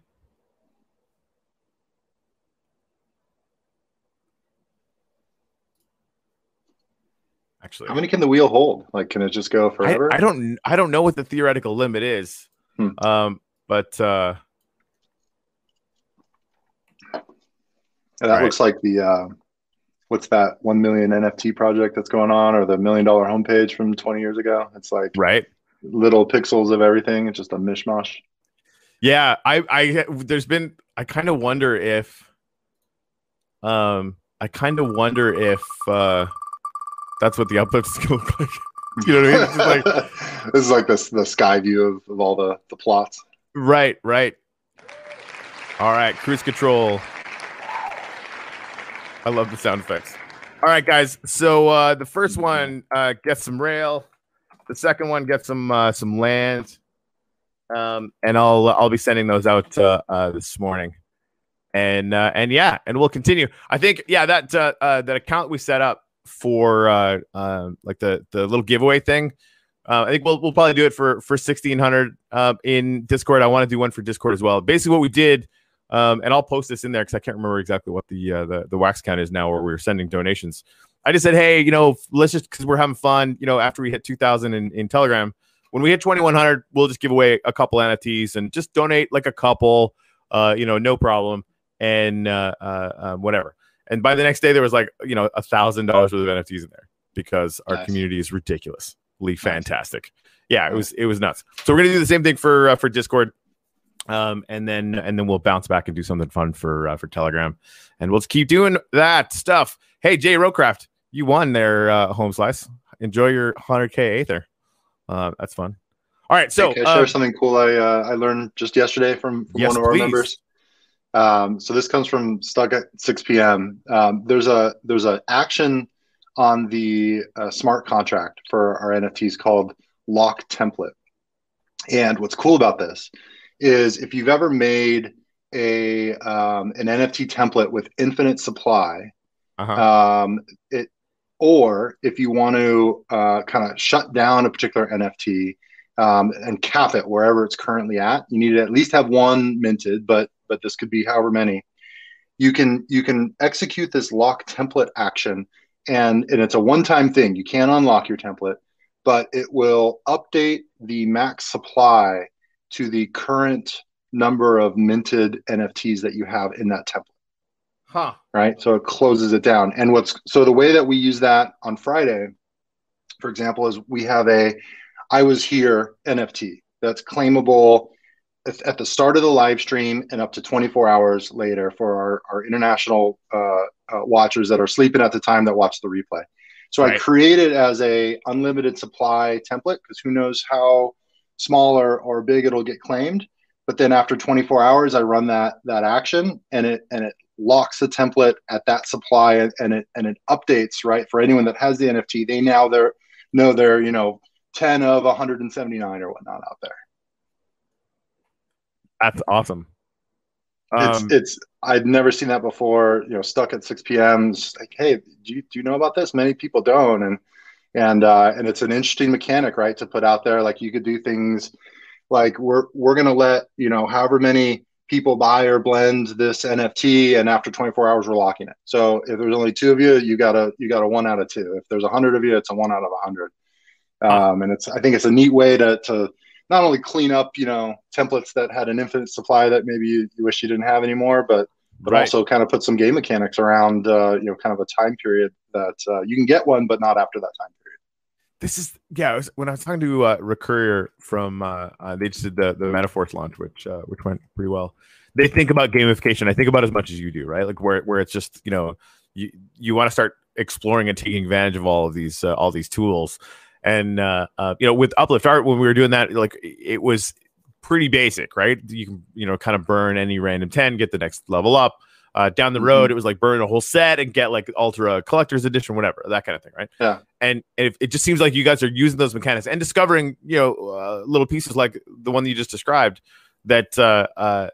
Actually, How many can the wheel hold? Like, can it just go I, forever? I don't, I don't know what the theoretical limit is. Hmm. Um, but uh, that Right. looks like the uh, what's that one million NFT project that's going on, or the million dollar homepage from 20 years ago. It's like right, little pixels of everything. It's just a mishmash. yeah. I, I, there's been, I kind of wonder if, um, I kind of wonder if uh, that's what the uplift is gonna look like. [laughs] You know what I mean? It's like [laughs] this is like this the sky view of, of all the the plots. Right, right. All right, cruise control. I love the sound effects. All right, guys. So uh, the first one uh, gets some rail. The second one gets some uh, some land, um, and I'll I'll be sending those out uh, uh, this morning. And uh, and yeah, and we'll continue. I think yeah that uh, uh, that account we set up for uh, uh, like the the little giveaway thing. Uh, I think we'll we'll probably do it for for sixteen hundred uh, in Discord. I want to do one for Discord as well. Basically, what we did, um, and I'll post this in there because I can't remember exactly what the uh, the the wax count is now, where we are sending donations. I just said, hey, you know, let's just because we're having fun. You know, after we hit two thousand in, in Telegram, when we hit twenty one hundred, we'll just give away a couple NFTs and just donate like a couple. Uh, you know, no problem, and uh, uh, uh, whatever. And by the next day, there was like you know a thousand dollars worth of NFTs in there because our Nice. community is ridiculously fantastic. Yeah, it was it was nuts. So we're gonna do the same thing for uh, for Discord, um, and then and then we'll bounce back and do something fun for uh, for Telegram, and we'll just keep doing that stuff. Hey, Jay Rowcraft, you won their uh, home slice. Enjoy your 100k Aether. Uh, that's fun. All right, so Can I share um, something cool I uh, I learned just yesterday from, from Yes, one of our please. members. Um, so this comes from Stuck at 6 p.m. Um, there's a there's an action on the uh, smart contract for our NFTs called lock template. And what's cool about this is if you've ever made a um, an NFT template with infinite supply, uh-huh. um, it or if you want to uh, kind of shut down a particular NFT um, and cap it wherever it's currently at, you need to at least have one minted, but but this could be however many. You can you can execute this lock template action, and and it's a one time thing. You can't unlock your template, but it will update the max supply to the current number of minted NFTs that you have in that template huh. right? So it closes it down. And what's so the way that we use that on Friday, for example, is we have a I was here NFT that's claimable at, the start of the live stream and up to 24 hours later for our, our international uh, uh, watchers that are sleeping at the time that watch the replay. So I Right. created as a unlimited supply template because who knows how small or, or big it'll get claimed. But then after 24 hours, I run that that action and it and it locks the template at that supply and, and it and it updates right for anyone that has the NFT. They now they're know they're you know 10 of 179 or whatnot out there. That's awesome. It's Um, it's I'd never seen that before. You know, stuck at 6 p.m. It's like, hey, do you do you know about this? Many people don't, and and uh, and it's an interesting mechanic, right? To put out there, like you could do things. like we're we're gonna let you know however many people buy or blend this NFT, and after 24 hours, we're locking it. So if there's only two of you, you got a you got a one out of two. If there's a hundred of you, it's a one out of a hundred. Um, and it's I think it's a neat way to to not only clean up you know templates that had an infinite supply that maybe you, you wish you didn't have anymore, but but Right. also kind of put some game mechanics around uh, you know kind of a time period that uh, you can get one, but not after that time period. this is yeah. I was, when I was talking to uh, Recurrier from uh, uh, they just did the the Metaforce launch, which uh, which went pretty well. They think about gamification. I think about as much as you do, right? Like where where it's just you know you you want to start exploring and taking advantage of all of these uh, all these tools. And uh, uh, you know, with Uplift Art, when we were doing that, like it was pretty basic, right? You can you know kind of burn any random ten, get the next level up. Uh, down the road, it was like burn a whole set and get like ultra collector's edition, whatever, that kind of thing, right? Yeah. And and it, it just seems like you guys are using those mechanics and discovering, you know, uh, little pieces like the one that you just described that uh, uh,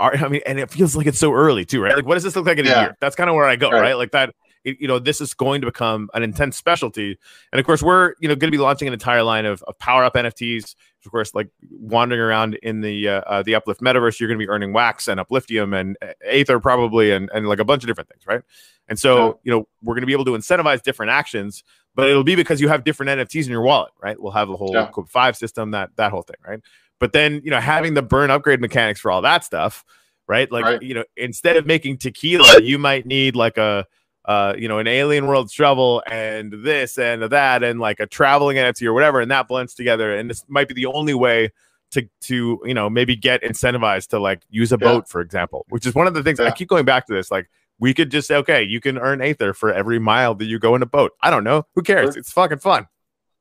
are. I mean, and it feels like it's so early too, right? Like, what does this look like in a year? That's kind of where I go, Right. right? Like that. It, you know, this is going to become an intense specialty, and of course, we're you know going to be launching an entire line of, of power up NFTs. Of course, like wandering around in the uh, uh, the Uplift metaverse, you're going to be earning Wax and Upliftium and uh, Aether probably, and and like a bunch of different things, right? And so, Yeah. you know, we're going to be able to incentivize different actions, but it'll be because you have different NFTs in your wallet, right? We'll have the whole Yeah. Code Five system, that that whole thing, right? But then, you know, having the burn upgrade mechanics for all that stuff, right? Like, Right. you know, instead of making tequila, you might need like a uh, you know, an alien world shovel and this and that and like a traveling NFT or whatever, and that blends together. And this might be the only way to to you know maybe get incentivized to like use a Yeah. boat, for example, which is one of the things I keep going back to this. Like we could just say, okay, you can earn Aether for every mile that you go in a boat. I don't know. Who cares? Sure. It's fucking fun.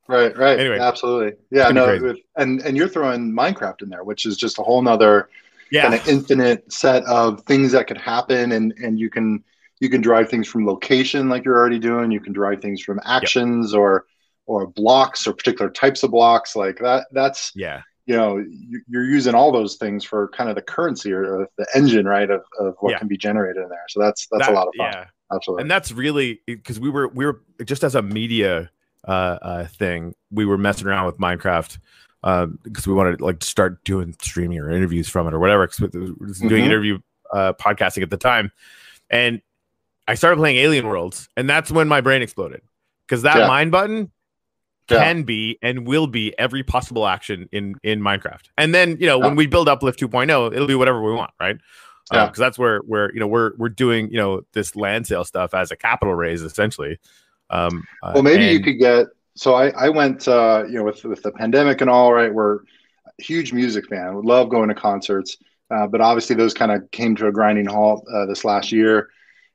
Right, right. Anyway. absolutely. Yeah, no, and and you're throwing Minecraft in there, which is just a whole nother Yeah. kind of infinite set of things that could happen, and and you can you can drive things from location like you're already doing. You can drive things from actions or or blocks or particular types of blocks like that. That's Yeah. you know you- you're using all those things for kind of the currency or the engine, right, of, of what Yeah. can be generated in there. So that's that's That- a lot of fun. Yeah. Absolutely. and that's really because we were we were just as a media uh, uh thing we were messing around with minecraft because we wanted like to like start doing streaming or interviews from it or whatever 'cause we were doing Mhm. interview uh podcasting at the time and i started playing alien worlds and that's when my brain exploded because that Yeah. mine button Yeah. can be and will be every possible action in in minecraft and then you know when we build uplift 2.0 it'll be whatever we want right Yeah. because that's where where you know we're we're doing you know this land sale stuff as a capital raise essentially. Um, uh, well maybe you could get so i i went uh you know with with the pandemic and all right we're a huge music fan would love going to concerts uh, but obviously those kind of came to a grinding halt uh, this last year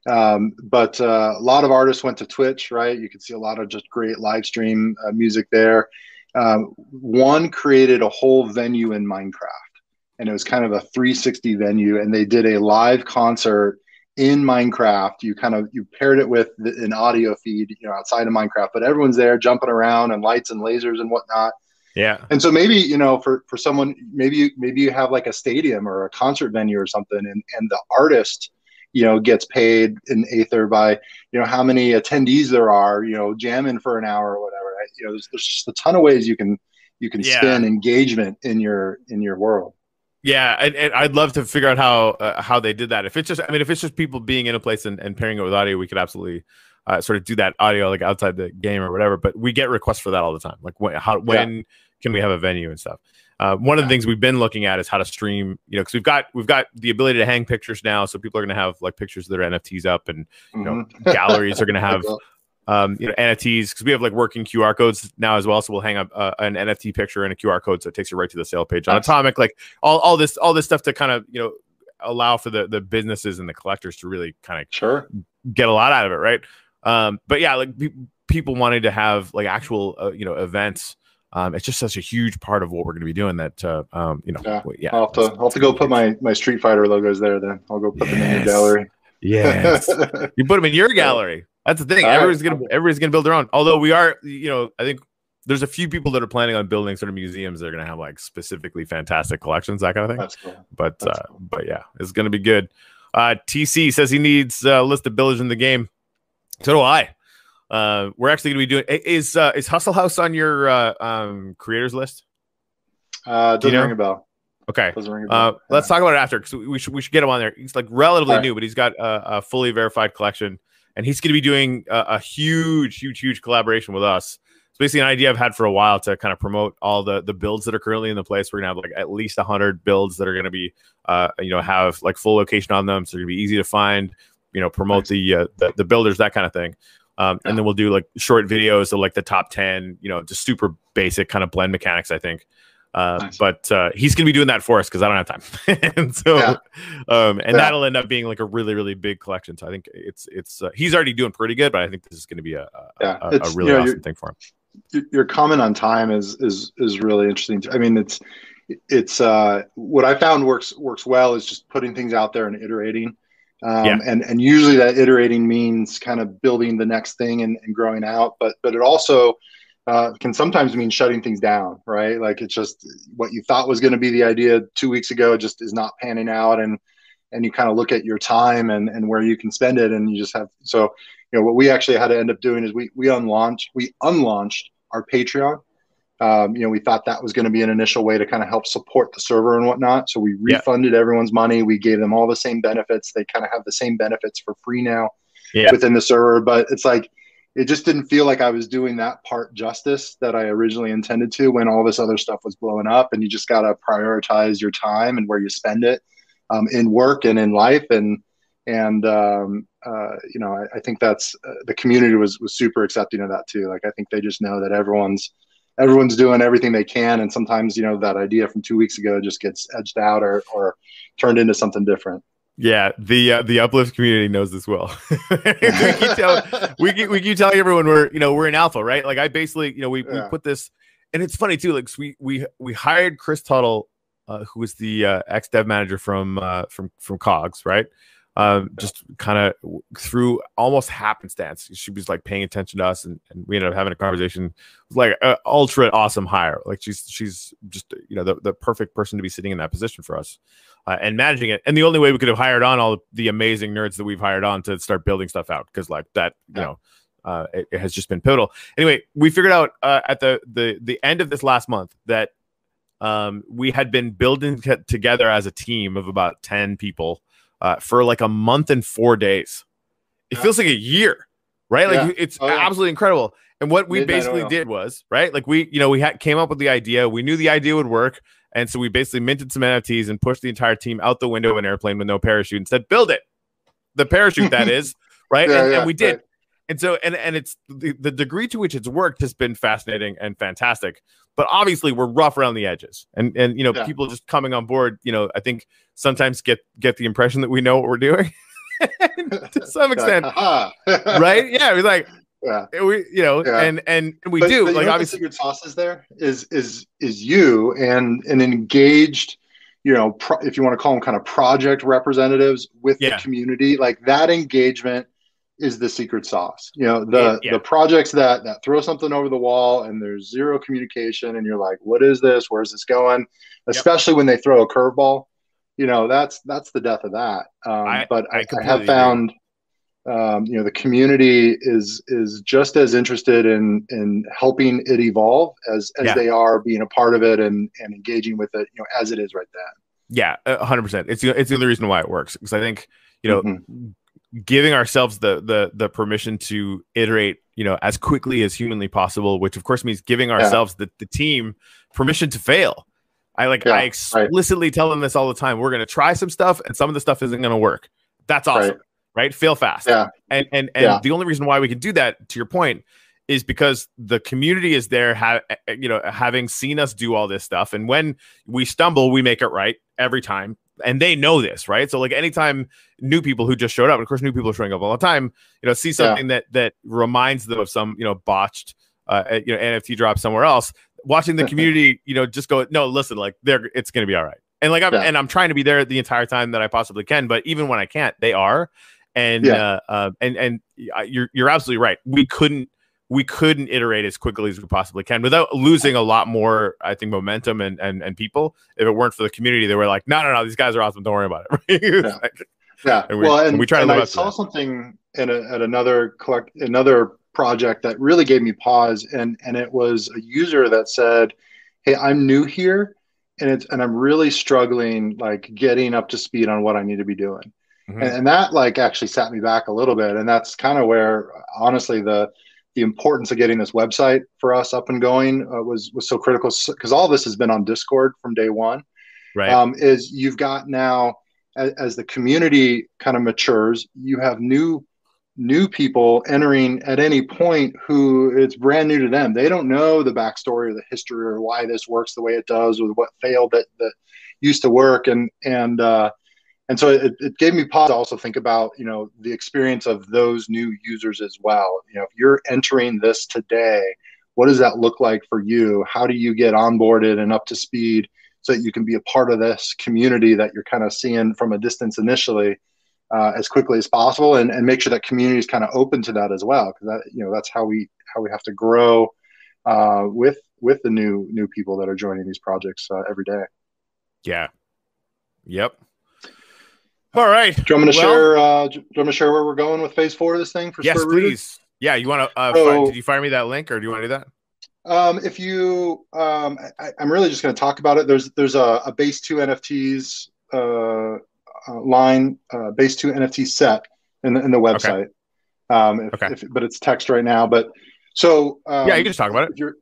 um, but uh, a lot of artists went to twitch right you could see a lot of just great live stream uh, music there um, one created a whole venue in minecraft and it was kind of a 360 venue and they did a live concert in Minecraft. You kind of you paired it with the, an audio feed, you know, outside of Minecraft, but everyone's there jumping around and lights and lasers and whatnot. yeah, And so maybe you know, for for someone, maybe you, maybe you have like a stadium or a concert venue or something, and and the artist, you know, gets paid in Aether by you know how many attendees there are, you know, jamming for an hour or whatever. Right? You know, there's, there's just a ton of ways you can you can Yeah. spin engagement in your in your world. yeah, and, and I'd love to figure out how uh, how they did that. If it's just, I mean, if it's just people being in a place and, and pairing it with audio, we could absolutely. Uh, sort of do that audio like outside the game or whatever, but we get requests for that all the time. Like when, how, when can we have a venue and stuff? Uh, one of the things we've been looking at is how to stream, you know, because we've got we've got the ability to hang pictures now, so people are going to have like pictures of their NFTs up, and you know, Mhm. [laughs] galleries are going to have um, you know NFTs because we have like working QR codes now as well. So we'll hang up uh, an NFT picture and a QR code, so it takes you right to the sale page on. Atomic. Like all, all this all this stuff to kind of you know allow for the the businesses and the collectors to really kind of sure. get a lot out of it, right? Um, but yeah, like pe- people wanting to have like actual uh, you know events. Um, it's just such a huge part of what we're going to be doing. That uh, um, you know, Yeah. yeah, I'll have to I'll have to go put my my Street Fighter logos there. Then I'll go put them in your gallery. yes. [laughs] You put them in your gallery. That's the thing. All right. Everybody's gonna everybody's gonna build their own. Although we are, you know, I think there's a few people that are planning on building sort of museums that are gonna have like specifically fantastic collections, that kind of thing. That's cool. But that's uh, but yeah, it's gonna be good. Uh, TC says he needs uh, a list of builders in the game. So do I. Uh, we're actually gonna be doing. Is uh, is Hustle House on your uh, um, creators list? Uh, Do you doesn't know? ring a bell. Okay. Doesn't ring a Uh, bell. let's talk about it after because we should we should get him on there. He's like relatively right. new, but he's got a, a fully verified collection, and he's going to be doing a, a huge, huge, huge collaboration with us. It's basically an idea I've had for a while to kind of promote all the the builds that are currently in the place. We're gonna have like at least hundred builds that are going to be, uh, you know, have like full location on them, so they're gonna be easy to find. You know, promote Nice. the, uh, the the builders, that kind of thing. Um, Yeah. And then we'll do like short videos of like the top ten, you know, just super basic kind of blend mechanics. I think. Uh, Nice. But uh, he's going to be doing that for us because I don't have time. [laughs] and so, Yeah. um, and Yeah. that'll end up being like a really, really big collection. So I think it's it's uh, he's already doing pretty good, but I think this is going to be a a, Yeah. a, a really you know, awesome thing for him. your- your comment on time is is is really interesting. I mean, it's it's uh, what I found works works well is just putting things out there and iterating. Um, Yeah. and and usually that iterating means kind of building the next thing and, and growing out, but but it also uh, can sometimes mean shutting things down, right? Like it's just what you thought was going to be the idea two weeks ago just is not panning out, and and you kind of look at your time and and where you can spend it, and you just have so you know what we actually had to end up doing is we we unlaunched we unlaunched our Patreon. Um, you know, we thought that was going to be an initial way to kind of help support the server and whatnot. So we Yeah. refunded everyone's money. We gave them all the same benefits. They kind of have the same benefits for free now Yeah. within the server. But it's like it just didn't feel like I was doing that part justice that I originally intended to when all this other stuff was blowing up. And you just got to prioritize your time and where you spend it um, in work and in life. And and um, uh, you know, I, I think that's uh, the community was was super accepting of that too. Like I think they just know that everyone's everyone's doing everything they can, and sometimes you know that idea from two weeks ago just gets edged out or or turned into something different. Yeah, the uh, the uplift community knows this well. [laughs] we keep [laughs] telling we keep, we keep telling everyone we're you know we're in alpha, right? Like I basically you know we, Yeah. we put this, and it's funny too. Like we we we hired Chris Tuttle, uh, who was the uh, ex dev manager from uh, from from Cogs, right? Um, just kind of through almost happenstance, she was like paying attention to us, and, and we ended up having a conversation. It was like an ultra awesome hire. Like she's she's just you know the, the perfect person to be sitting in that position for us uh, and managing it. And the only way we could have hired on all the amazing nerds that we've hired on to start building stuff out because like that, you Yeah. know, uh, it, it has just been pivotal. Anyway, we figured out uh, at the the the end of this last month that um, we had been building t- together as a team of about ten people uh, for like a month and four days. It Yeah. feels like a year, right? Like Yeah. it's Oh, yeah. absolutely incredible. And what we Midnight basically oil. did was right, like we, you know, we had came up with the idea. We knew the idea would work, and so we basically minted some NFTs and pushed the entire team out the window of an airplane with no parachute and said, "Build it." The parachute that [laughs] is right, and, and we did. right. And so, and and it's the, the degree to which it's worked has been fascinating and fantastic. But obviously, we're rough around the edges, and and you know, Yeah. people just coming on board. You know, I think sometimes get get the impression that we know what we're doing [laughs] to some [laughs] extent, [laughs] right? Yeah, we're like Yeah. Eh, we, you know, Yeah. and and we But- do but you like know obviously, secret sauce is there is is is you and an engaged, you know, pro, if you want to call them kind of project representatives with Yeah. the community, like that engagement is the secret sauce. You know, the Yeah, the projects that that throw something over the wall and there's zero communication and you're like, what is this? Where's this going? Especially when they throw a curveball. You know, that's that's the death of that. Um, I- but I I, I have found um, you know the community is is just as interested in in helping it evolve as as Yeah. they are being a part of it and and engaging with it you know as it is right then yeah, a hundred percent. It's the- it's the only reason why it works because I think you know Mhm. Giving ourselves the the the permission to iterate you know as quickly as humanly possible which of course means giving ourselves the, the team permission to fail. I like Yeah, i right. explicitly tell them this all the time. We're going to try some stuff and some of the stuff isn't going to work. That's awesome right, fail fast. Yeah. and and and Yeah. the only reason why we can do that to your point is because the community is there ha- eh, eh, you know having seen us do all this stuff. And when we stumble we make it right every time and they know this right? So like anytime new people who just showed up of course new people are showing up all the time you know see something that that reminds them of some you know botched uh you know nft drop somewhere else watching the [laughs] community you know just go no listen like they're it's gonna be all right. And like i'm Yeah. and i'm trying to be there the entire time that i possibly can but even when i can't they are. And Yeah. uh, uh and and you're you're absolutely right. We couldn't we couldn't iterate as quickly as we possibly can without losing a lot more, I think, momentum and and, and people. If it weren't for the community, they were like, no, no, no, these guys are awesome. Don't worry about it. [laughs] Yeah. like- yeah And we- well and and, we try to live i saw something in a, at another collect another project that really gave me pause and and it was a user that said hey i'm new here and it's and I'm really struggling like getting up to speed on what I need to be doing. Mhm. And, and that like actually sat me back a little bit. And that's kind of where honestly the the importance of getting this website for us up and going uh, was was so critical because all this has been on Discord from day one. right. Um, is you've got now as, as the community kind of matures, you have new new people entering at any point who it's brand new to them. They don't know the backstory or the history or why this works the way it does or what failed that that used to work and and uh, and so it, it gave me pause to also think about you know the experience of those new users as well. You know, if you're entering this today, what does that look like for you? How do you get onboarded and up to speed so that you can be a part of this community that you're kind of seeing from a distance initially? Uh, as quickly as possible, and, and make sure that community is kind of open to that as well, because that you know that's how we how we have to grow uh, with with the new new people that are joining these projects uh, every day. yeah. Yep. All right. Do you want me to Well- share? Uh, do you want to share where we're going with phase four of this thing for Yes, please. Yeah, you want to? Uh, So- did you fire me that link, or do you want to do that? Um, if you, um, I, I'm really just going to talk about it. There's there's a, a base two NFTs uh, uh, line, uh, base two NFT set in the in the website. Um, if, Okay. if, but it's text right now. But so um, yeah, you can just talk about it. if you're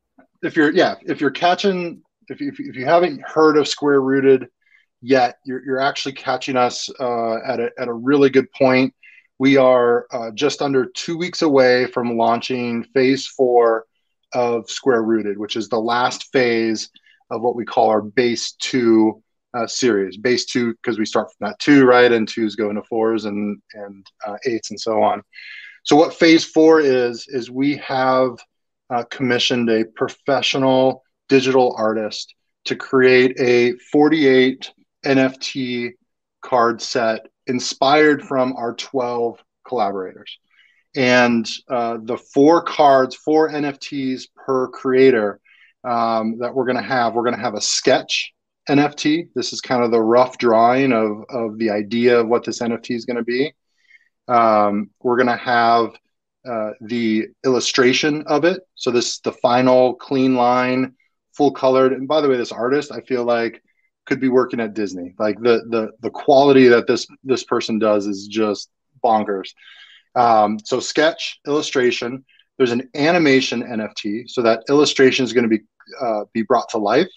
if you're yeah if you're catching if if you, if you haven't heard of Square Rooted yet, you're you're actually catching us uh, at a at a really good point. We are uh, just under two weeks away from launching phase four of Square Rooted, which is the last phase of what we call our base two uh, series. Base two because we start from that two, right? And twos go into fours and and uh, eights and so on. So what phase four is is we have uh, commissioned a professional digital artist to create a 48 NFT card set inspired from our 12 collaborators. And uh, the four cards, four NFTs per creator um, that we're going to have, we're going to have a sketch NFT. This is kind of the rough drawing of, of the idea of what this NFT is going to be. Um, we're going to have uh, the illustration of it. So this the final clean line, full colored. And by the way, this artist, I feel like could be working at Disney. Like the the the quality that this this person does is just bonkers. Um, so sketch, illustration. There's an animation NFT, so that illustration is going to be uh, be brought to life.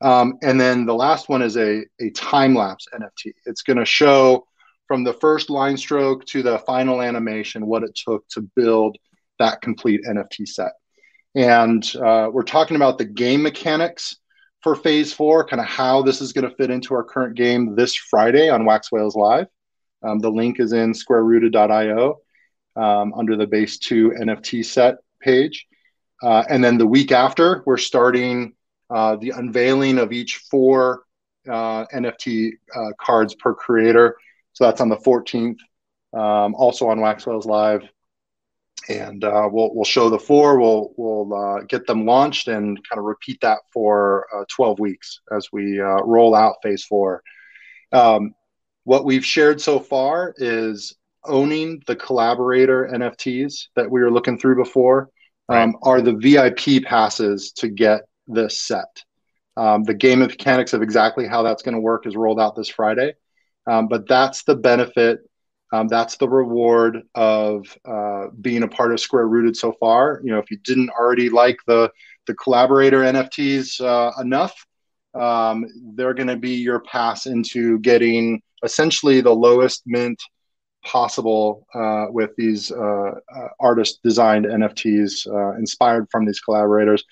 Um, and then the last one is a a time lapse NFT. It's going to show from the first line stroke to the final animation what it took to build that complete NFT set. And uh, we're talking about the game mechanics for phase four, kind of how this is going to fit into our current game this Friday on Wax Whales Live. Um, the link is in squarerooted.io um, under the base two NFT set page. Uh, and then the week after, we're starting uh, the unveiling of each four uh, NFT uh, cards per creator. So that's on the 14th, um, also on Wax Whales Live. And uh, we'll, we'll show the four, we'll, we'll uh, get them launched and kind of repeat that for uh, 12 weeks as we uh, roll out phase four. Um, what we've shared so far is owning the collaborator NFTs that we were looking through before um, are the VIP passes to get this set. Um, the game of mechanics of exactly how that's going to work is rolled out this Friday. Um, but that's the benefit. Um, that's the reward of uh, being a part of Square Rooted so far. You know, if you didn't already like the the collaborator NFTs uh, enough, um, they're going to be your pass into getting essentially the lowest mint possible uh, with these uh, uh, artist designed NFTs uh, inspired from these collaborators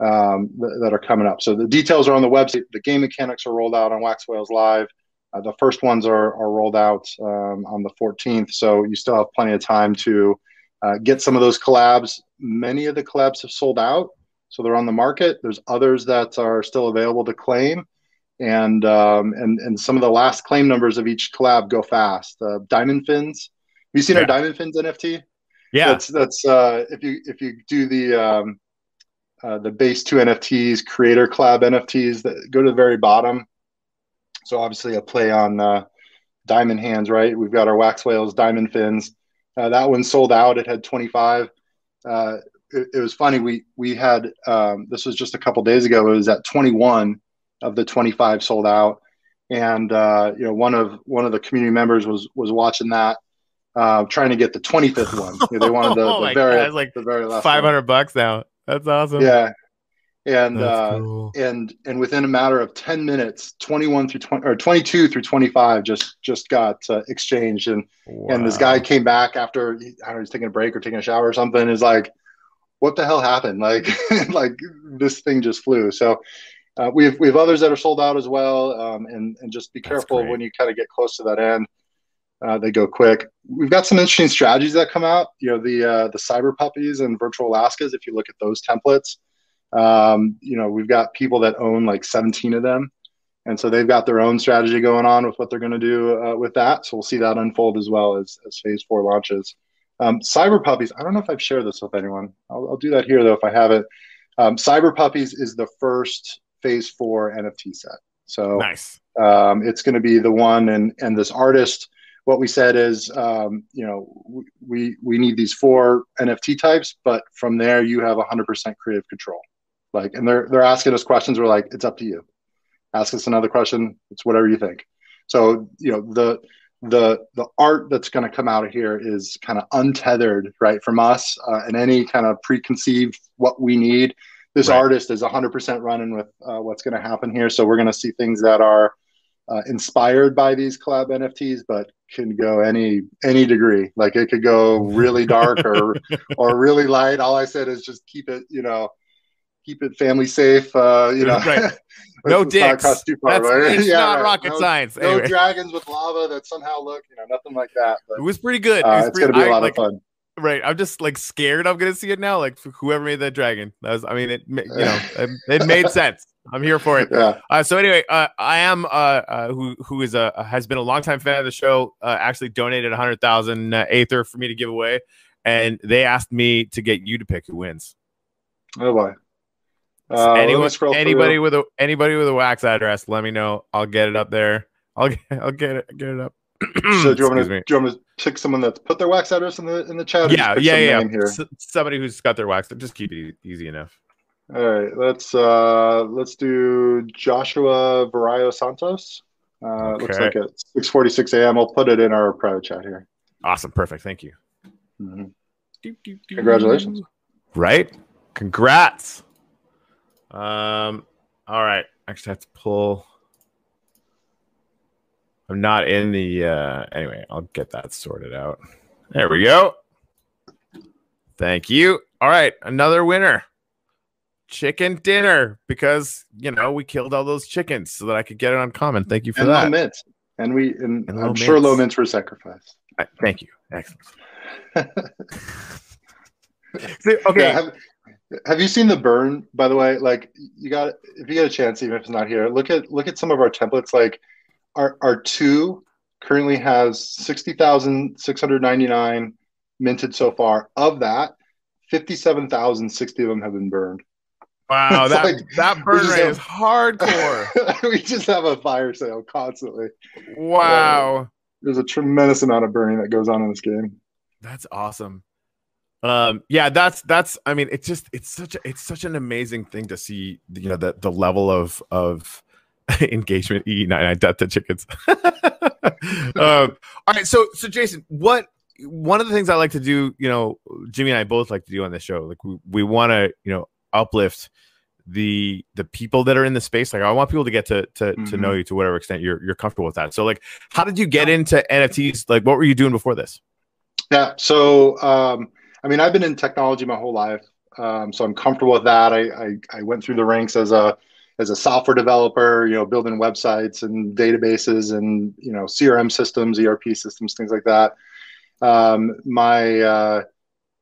um, th- that are coming up. So the details are on the website. The game mechanics are rolled out on Wax Whales Live. Uh, the first ones are, are rolled out um, on the 14th, so you still have plenty of time to uh, get some of those collabs. Many of the collabs have sold out, so they're on the market. There's others that are still available to claim, and um, and and some of the last claim numbers of each collab go fast. Uh, Diamond Fins, have you seen Yeah. our Diamond Fins NFT? Yeah. That's that's uh, if you if you do the um, uh, the base two NFTs, creator collab NFTs that go to the very bottom. So obviously a play on uh, diamond hands, right? We've got our wax whales, diamond fins. Uh, that one sold out. It had 25. Uh, it, it was funny. We we had um, this was just a couple days ago. It was at 21, of the 25 sold out. And uh, you know, one of one of the community members was was watching that, uh, trying to get the 25th one. You know, they wanted the, [laughs] Oh the very God, like the very last 500 one. bucks now. That's awesome. Yeah, and uh, cool. and and within a matter of 10 minutes 21 through 20 or 22 through 25 just just got uh, exchanged. And and this guy came back after I don't know he's taking a break or taking a shower or something is like what the hell happened? [laughs] Like like this thing just flew. So uh, we have we have others that are sold out as well um, and and just be careful when you kind of get close to that end uh, they go quick. We've got some interesting strategies that come out you know the uh, the cyber puppies and virtual alaskas if you look at those templates um, you know, we've got people that own like 17 of them. And so they've got their own strategy going on with what they're going to do uh, with that. So we'll see that unfold as well as, as phase four launches. Um, Cyber Puppies, I don't know if I've shared this with anyone. I'll, I'll do that here though if I have it. Um, Cyber Puppies is the first phase four NFT set. So Nice. um, it's going to be the one and and this artist what we said is um, you know we we need these four nft types but from there you have 100% creative control like and they're they're asking us questions. We're like it's up to you. Ask us another question. It's whatever you think. So you know the the the art that's going to come out of here is kind of untethered right from us uh, and any kind of preconceived what we need. This Right. artist is 100% running with uh, what's going to happen here. So we're going to see things that are uh, inspired by these collab nfts but can go any any degree. Like it could go really dark or [laughs] or really light. All i said is just keep it you know keep it family safe uh you know Right. [laughs] No not dicks. too far, That's right? it's Yeah, not right. rocket no, science. no Anyway, dragons with lava that somehow look you know nothing like that but it was pretty good. It uh, was it's pretty- gonna be a I, lot like, of fun Right. I'm just like scared I'm gonna see it now. Like whoever made that dragon. That was I mean it you know, [sighs] it, it made sense. I'm here for it. yeah Uh, so anyway, uh, I am uh, uh, who who is a has been a longtime fan of the show. Uh, actually donated a hundred thousand uh, Aether for me to give away, and they asked me to get you to pick who wins. oh boy uh, Anyone, anybody with a anybody with a wax address, let me know. I'll get it up there. I'll get, [laughs] I'll get it get it up. so do you to, me. do you want to pick someone that's put their wax address in the in the chat Yeah, yeah, yeah. here? S- somebody who's got their wax. Just keep it easy enough. All right, let's uh let's do Joshua Varayo Santos. Uh, Looks like at 6:46 a.m. I'll put it in our private chat here. Awesome, perfect. Thank you. Mhm. Congratulations. Right? Congrats. Um, all right. Actually, I have to pull. I'm not in the uh anyway, I'll get that sorted out. There we go. Thank you. All right, another winner. Chicken dinner because you know we killed all those chickens so that I could get it on common. Thank you for And low that. mints, and we and, And I'm low sure low mints were sacrificed. Uh, Thank you. Excellent. [laughs] See, okay. Yeah, have, have you seen the burn? By the way, like you got if you get a chance, even if it's not here, look at look at some of our templates. Like our our two currently has sixty thousand six hundred ninety nine minted so far. Of that, fifty seven thousand sixty of them have been burned. Wow, [laughs] that like, that burn rate have- is hardcore. [laughs] we just have a fire sale constantly. wow, There's a tremendous amount of burning that goes on in this game. that's awesome. Um, yeah, that's that's. I mean, it's just it's such a it's such an amazing thing to see. You know, the the level of of [laughs] engagement. E nine nine delta chickens. [laughs] [laughs] um, all right, so so Jason, what one of the things I like to do, you know, Jimmy and I both like to do on this show, like we, we want to, you know, uplift the the people that are in the space. Like I want people to get to to, to Mhm. know you to whatever extent you're you're comfortable with that. So like, how did you get into NFTs? Like, what were you doing before this? Yeah. So, um, I mean, I've been in technology my whole life, um, so I'm comfortable with that. I, I I went through the ranks as a as a software developer, you know, building websites and databases and you know CRM systems, ERP systems, things like that. Um, my uh,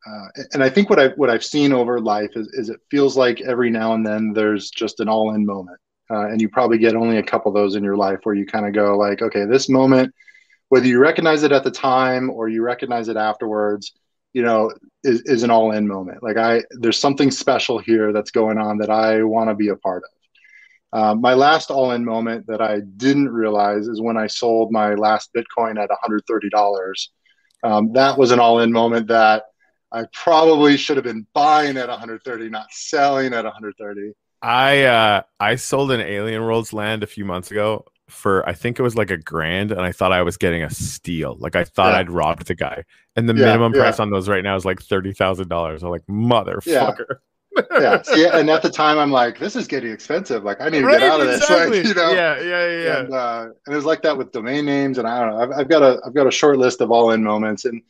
uh, and I think what I what I've seen over life is, is it feels like every now and then there's just an all in moment, uh, and you probably get only a couple of those in your life where you kind of go like, okay, this moment, whether you recognize it at the time or you recognize it afterwards, you know, is, is an all in moment. Like I, there's something special here that's going on that I want to be a part of. Um, my last all in moment that I didn't realize is when I sold my last Bitcoin at $130. Um, that was an all in moment that I probably should have been buying at 130, not selling at 130. I uh I sold an Alien Worlds land a few months ago for I think it was like a grand, and I thought I was getting a steal. Like I thought Yeah. I'd robbed the guy, and the Yeah, minimum yeah. price on those right now is like thirty thousand dollars. I'm like motherfucker. yeah. [laughs] See, and at the time, I'm like, this is getting expensive. Like, I need to Right, get out of this. [laughs] exactly. Like, you know. Yeah, yeah, yeah. yeah. And, uh, and it was like that with domain names, and I don't know. I've, I've got a I've got a short list of all in moments, and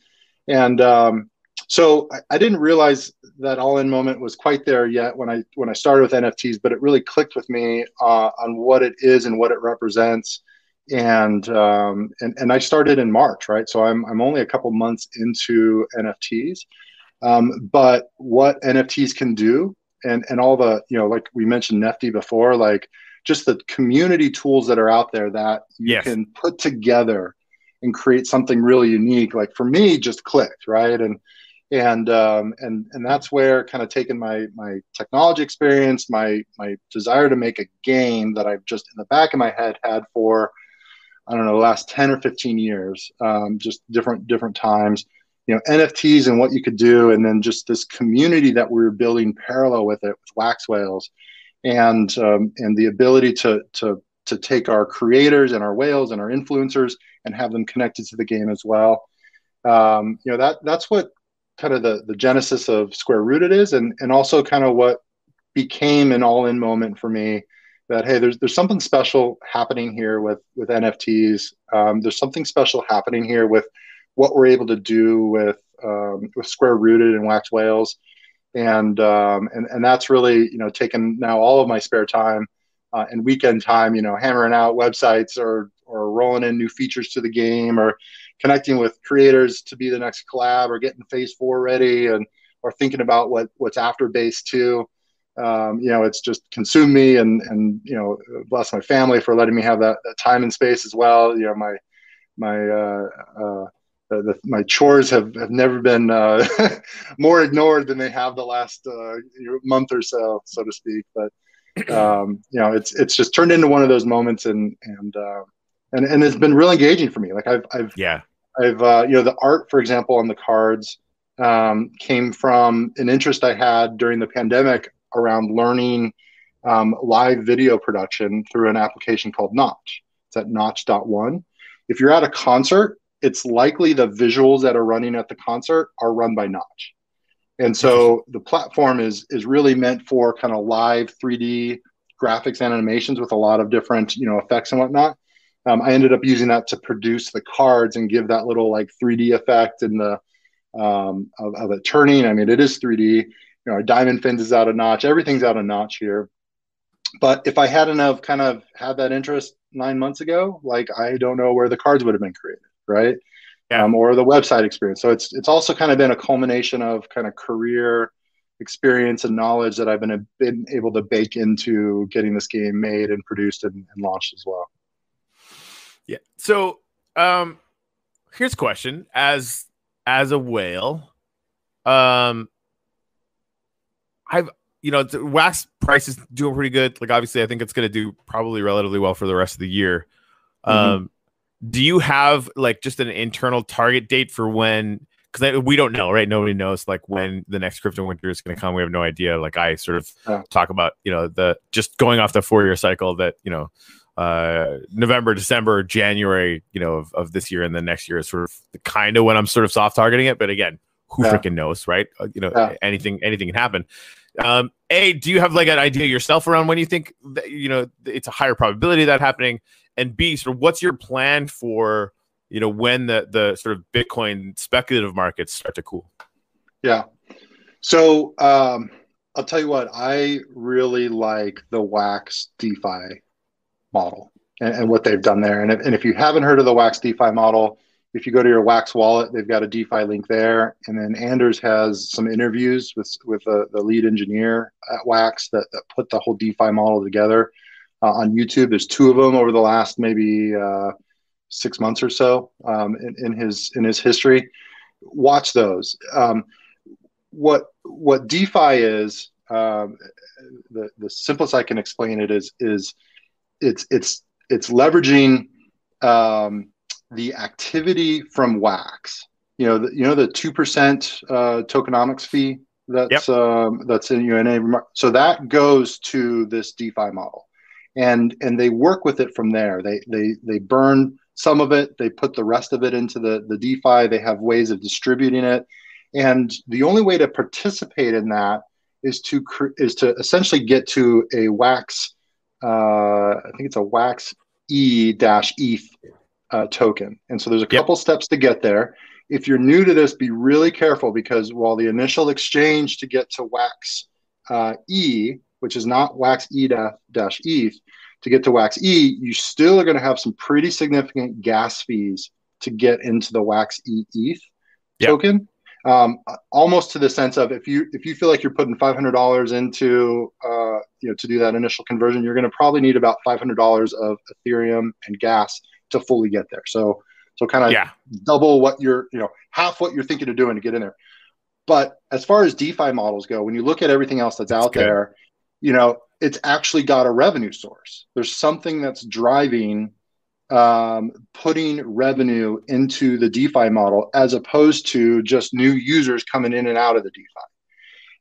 and um, so I, I didn't realize that all in moment was quite there yet when I when I started with NFTs, but it really clicked with me uh, on what it is and what it represents. And um, and and I started in March, right? So I'm I'm only a couple months into NFTs, um, but what NFTs can do, and and all the you know, like we mentioned Nefty before, like just the community tools that are out there that you Yes. can put together and create something really unique. Like for me, just clicked, right? And and um, and and that's where kind of taking my my technology experience, my my desire to make a game that I've just in the back of my head had for I don't know the last ten or fifteen years, um, just different different times. You know NFTs and what you could do, and then just this community that we were building parallel with it with Wax Whales, and um, and the ability to to to take our creators and our whales and our influencers and have them connected to the game as well. Um, you know that that's what kind of the the genesis of Square Rooted is, and and also kind of what became an all in moment for me. That hey, there's there's something special happening here with with NFTs. Um, there's something special happening here with what we're able to do with um, with Square Rooted and Wax Whales, and um, and and that's really you know taken now all of my spare time uh, and weekend time, you know, hammering out websites or or rolling in new features to the game or connecting with creators to be the next collab or getting phase four ready and or thinking about what what's after base two. Um, you know, it's just consumed me and and you know, bless my family for letting me have that, that time and space as well. You know, my my uh, uh, the, my chores have, have never been uh, [laughs] more ignored than they have the last uh, month or so, so to speak. But um, you know, it's it's just turned into one of those moments, and and uh, and and it's been real engaging for me. Like I've I've Yeah. I've uh, you know the art, for example, on the cards um, came from an interest I had during the pandemic around learning um, live video production through an application called Notch. It's at Notch.one. If you're at a concert, it's likely the visuals that are running at the concert are run by Notch. And so the platform is is really meant for kind of live 3D graphics and animations with a lot of different you know effects and whatnot. Um, I ended up using that to produce the cards and give that little like 3D effect and the um, of, of it turning. I mean, it is 3D. You know, our diamond fins is out of notch. Everything's out of notch here. But if I hadn't have kind of had that interest nine months ago, like I don't know where the cards would have been created, right? Yeah. Um, or the website experience. So it's it's also kind of been a culmination of kind of career experience and knowledge that I've been been able to bake into getting this game made and produced and, and launched as well. Yeah. So, um, here's a question: as as a whale, um, I've you know the wax price is doing pretty good. Like obviously, I think it's going to do probably relatively well for the rest of the year. Mhm. Um, do you have like just an internal target date for when? Because we don't know, right? Nobody knows like when the next crypto winter is going to come. We have no idea. Like I sort of Yeah. talk about, you know, the just going off the four year cycle that you know uh November, December, January, you know, of, of this year and the next year is sort of the kind of when I'm sort of soft targeting it. But again, who Yeah. freaking knows, right? Uh, you know, Yeah. anything anything can happen. Um, a, do you have like an idea yourself around when you think that you know it's a higher probability of that happening? And B, sort of what's your plan for you know when the the sort of Bitcoin speculative markets start to cool? Yeah. So um, I'll tell you what, I really like the Wax DeFi model and, and what they've done there. And if, and if you haven't heard of the Wax DeFi model, if you go to your Wax wallet, they've got a DeFi link there. And then Anders has some interviews with with the, the lead engineer at Wax that, that put the whole DeFi model together uh, on YouTube. There's two of them over the last maybe uh, six months or so um, in, in his in his history. Watch those. Um, what what DeFi is, um, the the simplest I can explain it is is it's it's it's leveraging um, the activity from Wax. You know, the, you know the two percent uh, tokenomics fee That's yep. um, that's in UNA. So that goes to this DeFi model, and and they work with it from there. They they they burn some of it. They put the rest of it into the the DeFi. They have ways of distributing it, and the only way to participate in that is to is to essentially get to a wax. Uh, I think it's a wax e dash ETH uh, token, and so there's a couple yep. steps to get there if you're new to this, be really careful because while the initial exchange to get to Wax uh, E, which is not Wax E dash ETH, to get to Wax E, you still are going to have some pretty significant gas fees to get into the Wax E ETH yep. token. Um, almost to the sense of if you if you feel like you're putting five hundred dollars into uh, you know to do that initial conversion, you're going to probably need about five hundred dollars of Ethereum and gas to fully get there. So so kind of yeah. double what you're, you know, half what you're thinking of doing to get in there. But as far as DeFi models go, when you look at everything else that's, that's out good. there, you know, it's actually got a revenue source. There's something that's driving um, putting revenue into the DeFi model as opposed to just new users coming in and out of the DeFi.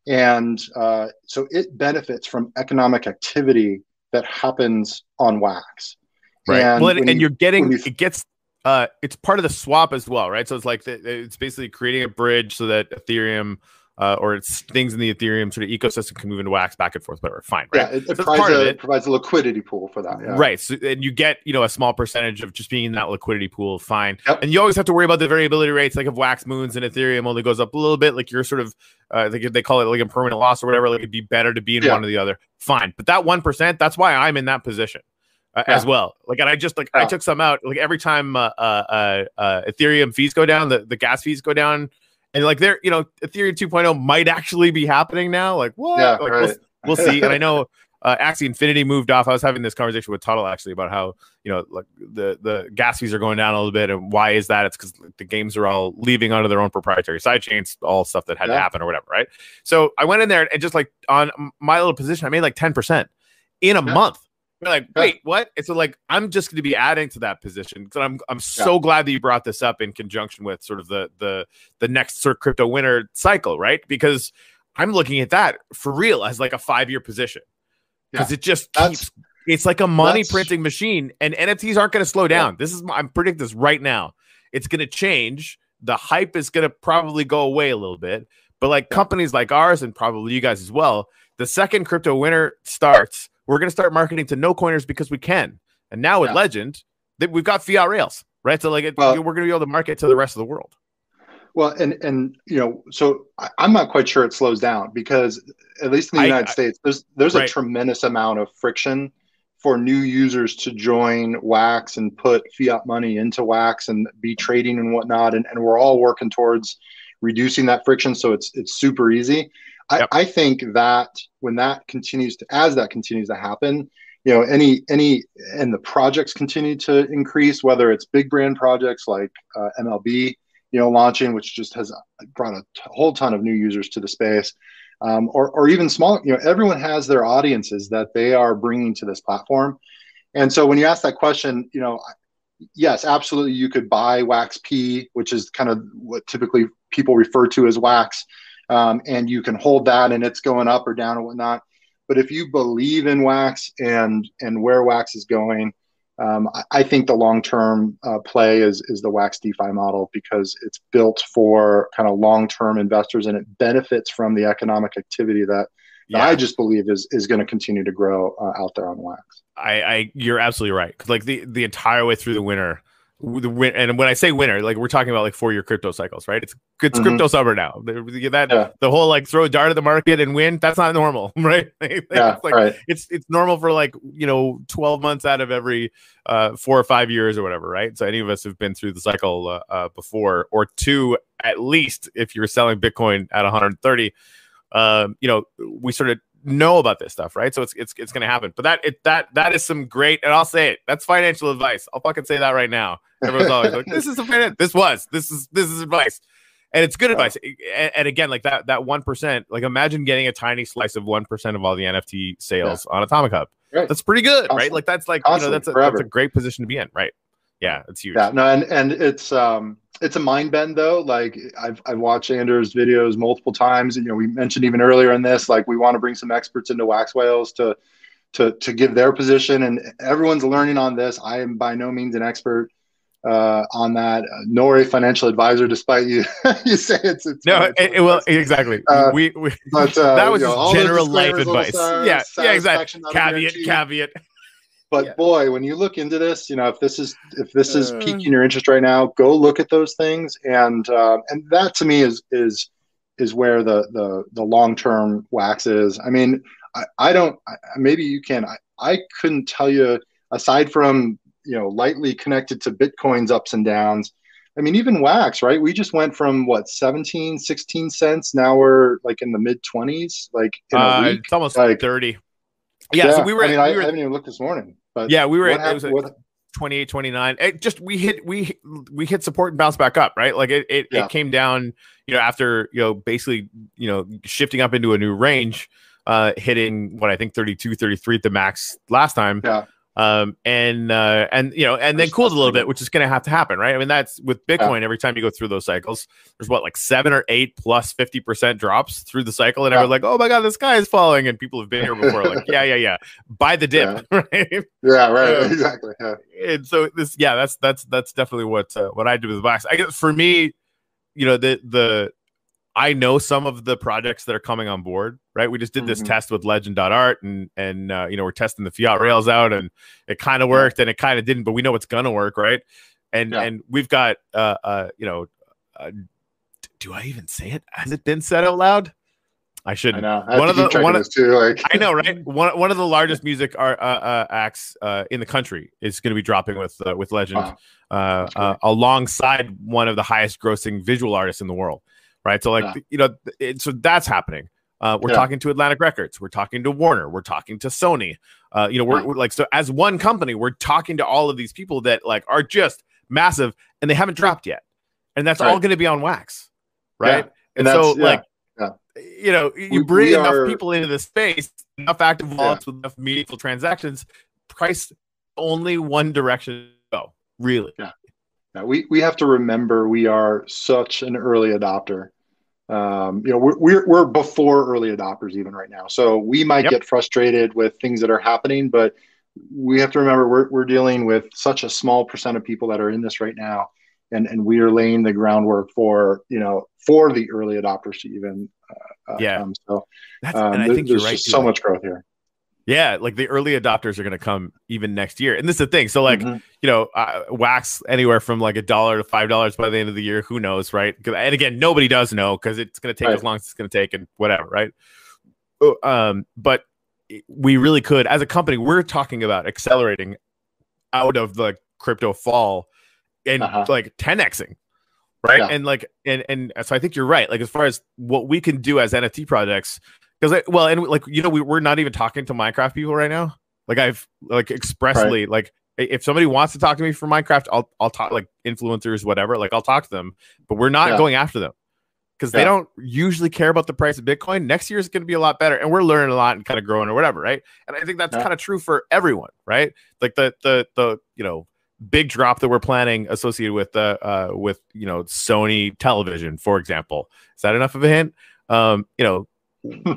And uh, so it benefits from economic activity that happens on Wax. Right. And well, and, you, you're getting you, it gets uh, it's part of the swap as well, right? So it's like the, it's basically creating a bridge so that Ethereum uh, or it's things in the Ethereum sort of ecosystem can move into Wax back and forth, whatever. Fine, right? Yeah, it, so provides, a, it. provides, a, liquidity pool for that. Yeah. Right. So, and you get, you know, a small percentage of just being in that liquidity pool. Fine. Yep. And you always have to worry about the variability rates, like if Wax moons and Ethereum only goes up a little bit, like you're sort of, uh, they, they call it like a permanent loss or whatever. Like it'd be better to be in yeah. one or the other. Fine. But that 1%, that's why I'm in that position uh, yeah. as well. Like, and I just like yeah. I took some out. Like every time uh, uh, uh, uh, Ethereum fees go down, the, the gas fees go down, and like there, you know, Ethereum 2.0 might actually be happening now. Like what? Yeah, like, right. we'll, we'll see. and I [laughs] know uh, Axie Infinity moved off. I was having this conversation with Tuttle actually about how you know like the the gas fees are going down a little bit, and why is that? It's because the games are all leaving onto their own proprietary side chains, all stuff that had yeah. to happen or whatever, right? So I went in there and just like on my little position, I made like ten percent in a yeah. month. We're like, wait, what? And so like I'm just going to be adding to that position because I'm I'm so yeah. glad that you brought this up in conjunction with sort of the the the next sort of crypto winner cycle, right? Because I'm looking at that for real as like a five year position because yeah. it just keeps. It's like a money printing machine, and NFTs aren't going to slow down. This is I'm predicting this right now. It's going to change. The hype is going to probably go away a little bit, but like companies like ours and probably you guys as well, the second crypto winner starts we're going to start marketing to no coiners because we can. And now with yeah. Legend, that we've got fiat rails, right? So like it, well, we're going to be able to market to the rest of the world. Well, and and you know, so I, am not quite sure it slows down because at least in the I, United I, States, there's there's right. a tremendous amount of friction for new users to join Wax and put fiat money into Wax and be trading and whatnot, and, and we're all working towards reducing that friction so it's it's super easy. Yep. I, I think that when that continues to as that continues to happen, you know, any any and the projects continue to increase, whether it's big brand projects like uh, MLB, you know, launching, which just has brought a t- whole ton of new users to the space. Um, or, or even small, you know, everyone has their audiences that they are bringing to this platform. And so when you ask that question, you know, yes, absolutely, you could buy Wax P, which is kind of what typically people refer to as Wax um, and you can hold that and it's going up or down or whatnot. But if you believe in wax and and where wax is going, um, I, I, think the long term uh, play is is the wax DeFi model because it's built for kind of long term investors and it benefits from the economic activity that, yeah. that I just believe is is going to continue to grow uh, out there on wax. I, I you're absolutely right. Like the the entire way through the winter, the win- and when I say winner like we're talking about like four year crypto cycles, right? It's it's mm-hmm. crypto summer now. That yeah. the whole like throw a dart at the market and win, that's not normal, [laughs] right? [laughs] yeah, it's like right. it's it's normal for like you know 12 months out of every uh four or five years or whatever, right? So any of us have been through the cycle uh, uh before, or two at least if you're selling Bitcoin at 130. Um, you know, we sort of know about this stuff, right? So it's it's it's going to happen. But that it that that is some great, and I'll say it. That's financial advice. I'll fucking say that right now. Everyone's always like, "This is a. This was. This is this is advice." And it's good advice. And, and again, like that that one percent. Like imagine getting a tiny slice of one percent of all the NFT sales yeah. on Atomic Hub. Right. That's pretty good, right? Like that's like you know that's a, that's a great position to be in, right? Yeah, it's huge. Yeah, no, and and it's um it's a mind bend though. Like I've I've watched Anders videos multiple times. You know, we mentioned even earlier in this, like we want to bring some experts into wax whales to to to give their position, and everyone's learning on this. I am by no means an expert uh, on that, uh, nor a financial advisor, despite you [laughs] you say it's, it's no, it, it, well, exactly. Uh, we, we but uh, [laughs] that was know, general life advice. yeah, yeah, exactly. Caveat, caveat. But yeah. boy, when you look into this, you know, if this is if this is uh, piquing your interest right now, go look at those things, and uh, and that to me is is is where the the the long term wax is. I mean, I, I don't. I, maybe you can. I, I couldn't tell you aside from you know lightly connected to Bitcoin's ups and downs. I mean, even wax, right? We just went from what 17, 16 cents. Now we're like in the mid 20s, like in uh, It's almost like 30. Yeah, yeah, so we were. I mean, we I, were, I haven't even looked this morning. But yeah, we were. At, it was what, 28, 29. It just we hit we we hit support and bounced back up, right? Like it it, yeah. it came down, you know, after you know basically you know shifting up into a new range, uh, hitting what I think 32, 33 at the max last time. Yeah um, and uh, and you know, and then cooled a little bit, which is going to have to happen, right? I mean, that's with Bitcoin. Yeah. Every time you go through those cycles, there's what like seven or eight plus fifty percent drops through the cycle, and yeah. everyone's like, "Oh my god, the sky is falling," and people have been here before, like, [laughs] "Yeah, yeah, yeah, buy the dip," yeah. [laughs] right? Yeah, right, um, exactly. Yeah. And so this, yeah, that's that's that's definitely what uh, what I do with the box. I guess for me, you know, the the I know some of the projects that are coming on board, right? We just did this mm-hmm. test with legend.art and and uh, you know, we're testing the fiat rails out and it kind of worked and it kind of didn't, but we know it's gonna work, right? And yeah. and we've got uh uh you know uh, do I even say it? Has it been said out loud? I shouldn't. I know. I one of the one of, too, like. I know, right? [laughs] One one of the largest music art, uh, uh, acts uh, in the country is going to be dropping with uh, with Legend, wow. Uh, uh, alongside one of the highest grossing visual artists in the world right? So like yeah. you know, it, so that's happening. Uh, we're yeah. talking to Atlantic Records. We're talking to Warner. We're talking to Sony. Uh, you know, we're, we're, like so as one company, we're talking to all of these people that like are just massive and they haven't dropped yet, and that's right. all going to be on wax, right? Yeah. And, and so like, you know, you bring enough are... people into the space, enough active wallets with enough meaningful transactions, price only one direction go. Really, yeah. yeah. We we have to remember we are such an early adopter um, you know we're, we're, we're before early adopters even right now so we might yep. get frustrated with things that are happening but we have to remember we're, we're dealing with such a small percent of people that are in this right now and and we are laying the groundwork for you know for the early adopters to even uh, yeah come. so um, and I think there's right, just so much growth here yeah, like the early adopters are going to come even next year, and this is the thing. So, like, mm-hmm. you know, uh, wax anywhere from like a dollar to five dollars by the end of the year. Who knows, right? And again, nobody does know because it's going to take right. as long as it's going to take, and whatever, right? Oh, um, but we really could, as a company, we're talking about accelerating out of the crypto fall and uh-huh. like 10xing right yeah. and like and and so i think you're right like as far as what we can do as nft projects because well and like you know we, we're not even talking to minecraft people right now like i've like expressly right. like if somebody wants to talk to me for minecraft i'll i'll talk like influencers whatever like i'll talk to them but we're not yeah. going after them because yeah. they don't usually care about the price of bitcoin next year is going to be a lot better and we're learning a lot and kind of growing or whatever right and i think that's yeah. kind of true for everyone right like the the the you know big drop that we're planning associated with the uh with you know sony television for example is that enough of a hint um you know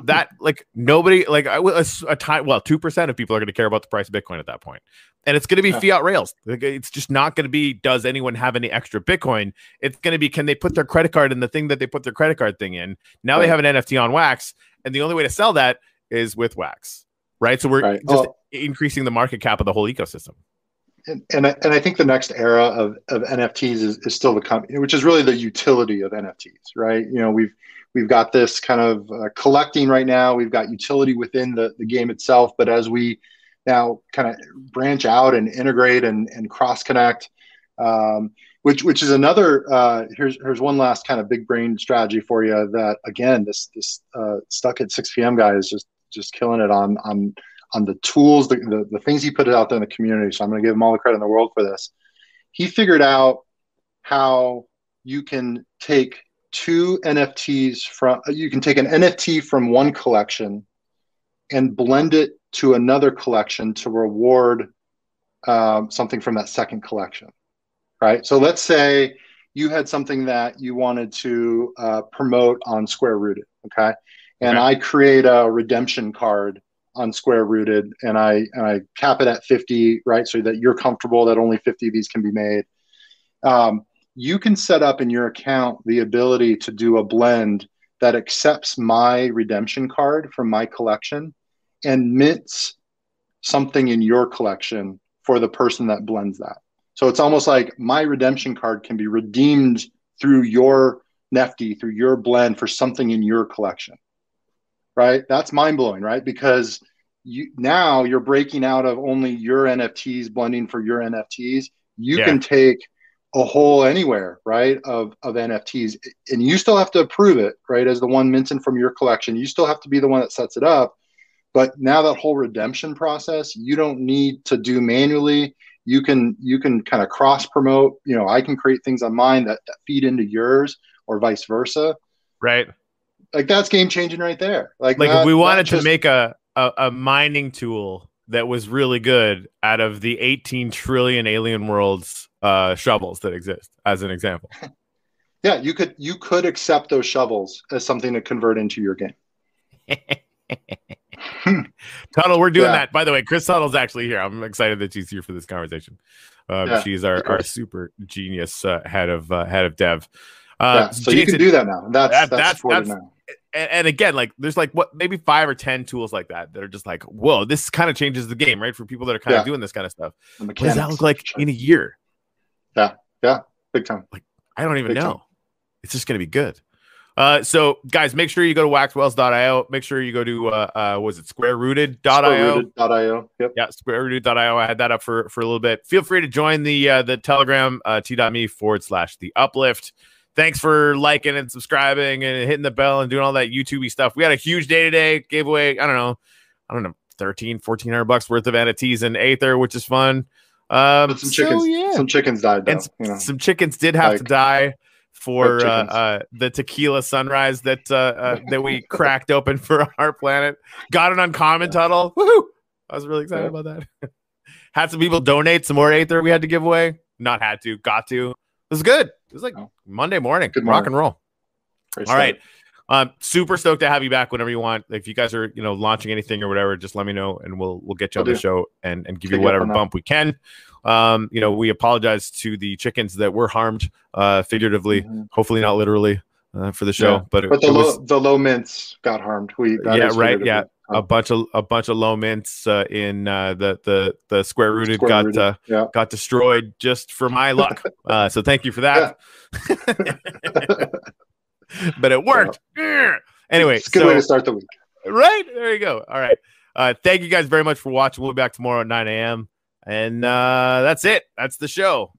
that like nobody like a, a time well two percent of people are going to care about the price of Bitcoin at that point, and it's going to be yeah. fiat rails. Like, it's just not going to be. Does anyone have any extra Bitcoin? It's going to be can they put their credit card in the thing that they put their credit card thing in? Now right. they have an NFT on Wax, and the only way to sell that is with Wax, right? So we're right. just increasing the market cap of the whole ecosystem. And and I, and I think the next era of, of NFTs is, is still the company, which is really the utility of NFTs, right? You know, we've we've got this kind of uh, collecting right now. We've got utility within the, the game itself. But as we now kind of branch out and integrate and, and cross connect, um, which which is another uh, here's here's one last kind of big brain strategy for you that again this this uh, stuck at 6 p.m. guy is just just killing it on on on the tools the, the, the things he put out there in the community. So I'm going to give him all the credit in the world for this. He figured out how you can take two NFTs from, you can take an NFT from one collection and blend it to another collection to reward um, something from that second collection, right? So let's say you had something that you wanted to uh, promote on Square Rooted. Okay. And okay. I create a redemption card on Square Rooted and I, and I cap it at 50, right? So that you're comfortable that only 50 of these can be made. Um, you can set up in your account the ability to do a blend that accepts my redemption card from my collection and mints something in your collection for the person that blends that. So it's almost like my redemption card can be redeemed through your Nefty, through your blend for something in your collection. Right? That's mind blowing, right? Because you now you're breaking out of only your NFTs blending for your NFTs. You yeah. can take a whole anywhere, right, of of NFTs, and you still have to approve it, right, as the one minted from your collection. You still have to be the one that sets it up. But now that whole redemption process, you don't need to do manually. You can you can kind of cross promote. You know, I can create things on mine that, that feed into yours, or vice versa. Right. Like that's game changing right there. Like like if we wanted just, to make a, a a mining tool that was really good out of the 18 trillion alien worlds uh, shovels that exist, as an example. [laughs] yeah, you could you could accept those shovels as something to convert into your game. [laughs] Tuttle, we're doing yeah. that. By the way, Chris Tuttle's actually here. I'm excited that she's here for this conversation. Um, yeah, she's our, our super genius uh, head of uh, head of dev. Uh, yeah, so Jason, you can do that now. That's that, that's, that's, that's now. And, and, again, like there's like what maybe five or ten tools like that that are just like, whoa, this kind of changes the game, right? For people that are kind of doing this kind of stuff. What does that look like in a year? Yeah, yeah, big time. Like I don't even big know. Time. It's just gonna be good. Uh, so guys, make sure you go to waxwhales.io. Make sure you go to uh, uh was it squarerooted.io? Squarerooted.io. Yep. Yeah, squarerooted.io. I had that up for for a little bit. Feel free to join the uh the Telegram uh t.me forward slash the uplift. Thanks for liking and subscribing and hitting the bell and doing all that YouTubey stuff. We had a huge day today. Gave away, I don't know, I don't know, 13, 1400 bucks worth of NFTs and Aether, which is fun. Um, some chickens, so, yeah. some chickens died. Though, and you know? some chickens did have like, to die for uh, uh, the tequila sunrise that uh, uh that we [laughs] cracked open for R-Planet. Got an uncommon Tuttle. Woohoo! I was really excited yeah. about that. [laughs] had some people donate some more Aether we had to give away. Not had to, got to. It was good. It was like oh. Monday morning. Good morning. rock and roll. All right. Um, super stoked to have you back whenever you want. If you guys are, you know, launching anything or whatever, just let me know and we'll we'll get you I'll on do. the show and and give Take you whatever bump we can. Um, you know, we apologize to the chickens that were harmed, uh, figuratively, mm-hmm. hopefully not literally, uh, for the show. Yeah. But, but the was, low, the low mints got harmed. We yeah right yeah a bunch of a bunch of low mints uh, in uh, the the the square rooted got rooted. Uh, yeah. got destroyed just for my luck. [laughs] Uh, so thank you for that. [laughs] but it worked. [laughs] Yeah. Anyway, it's a good so, way to start the week. Right there you go. All right. Uh, thank you guys very much for watching. We'll be back tomorrow at 9 a.m. And uh, that's it. That's the show.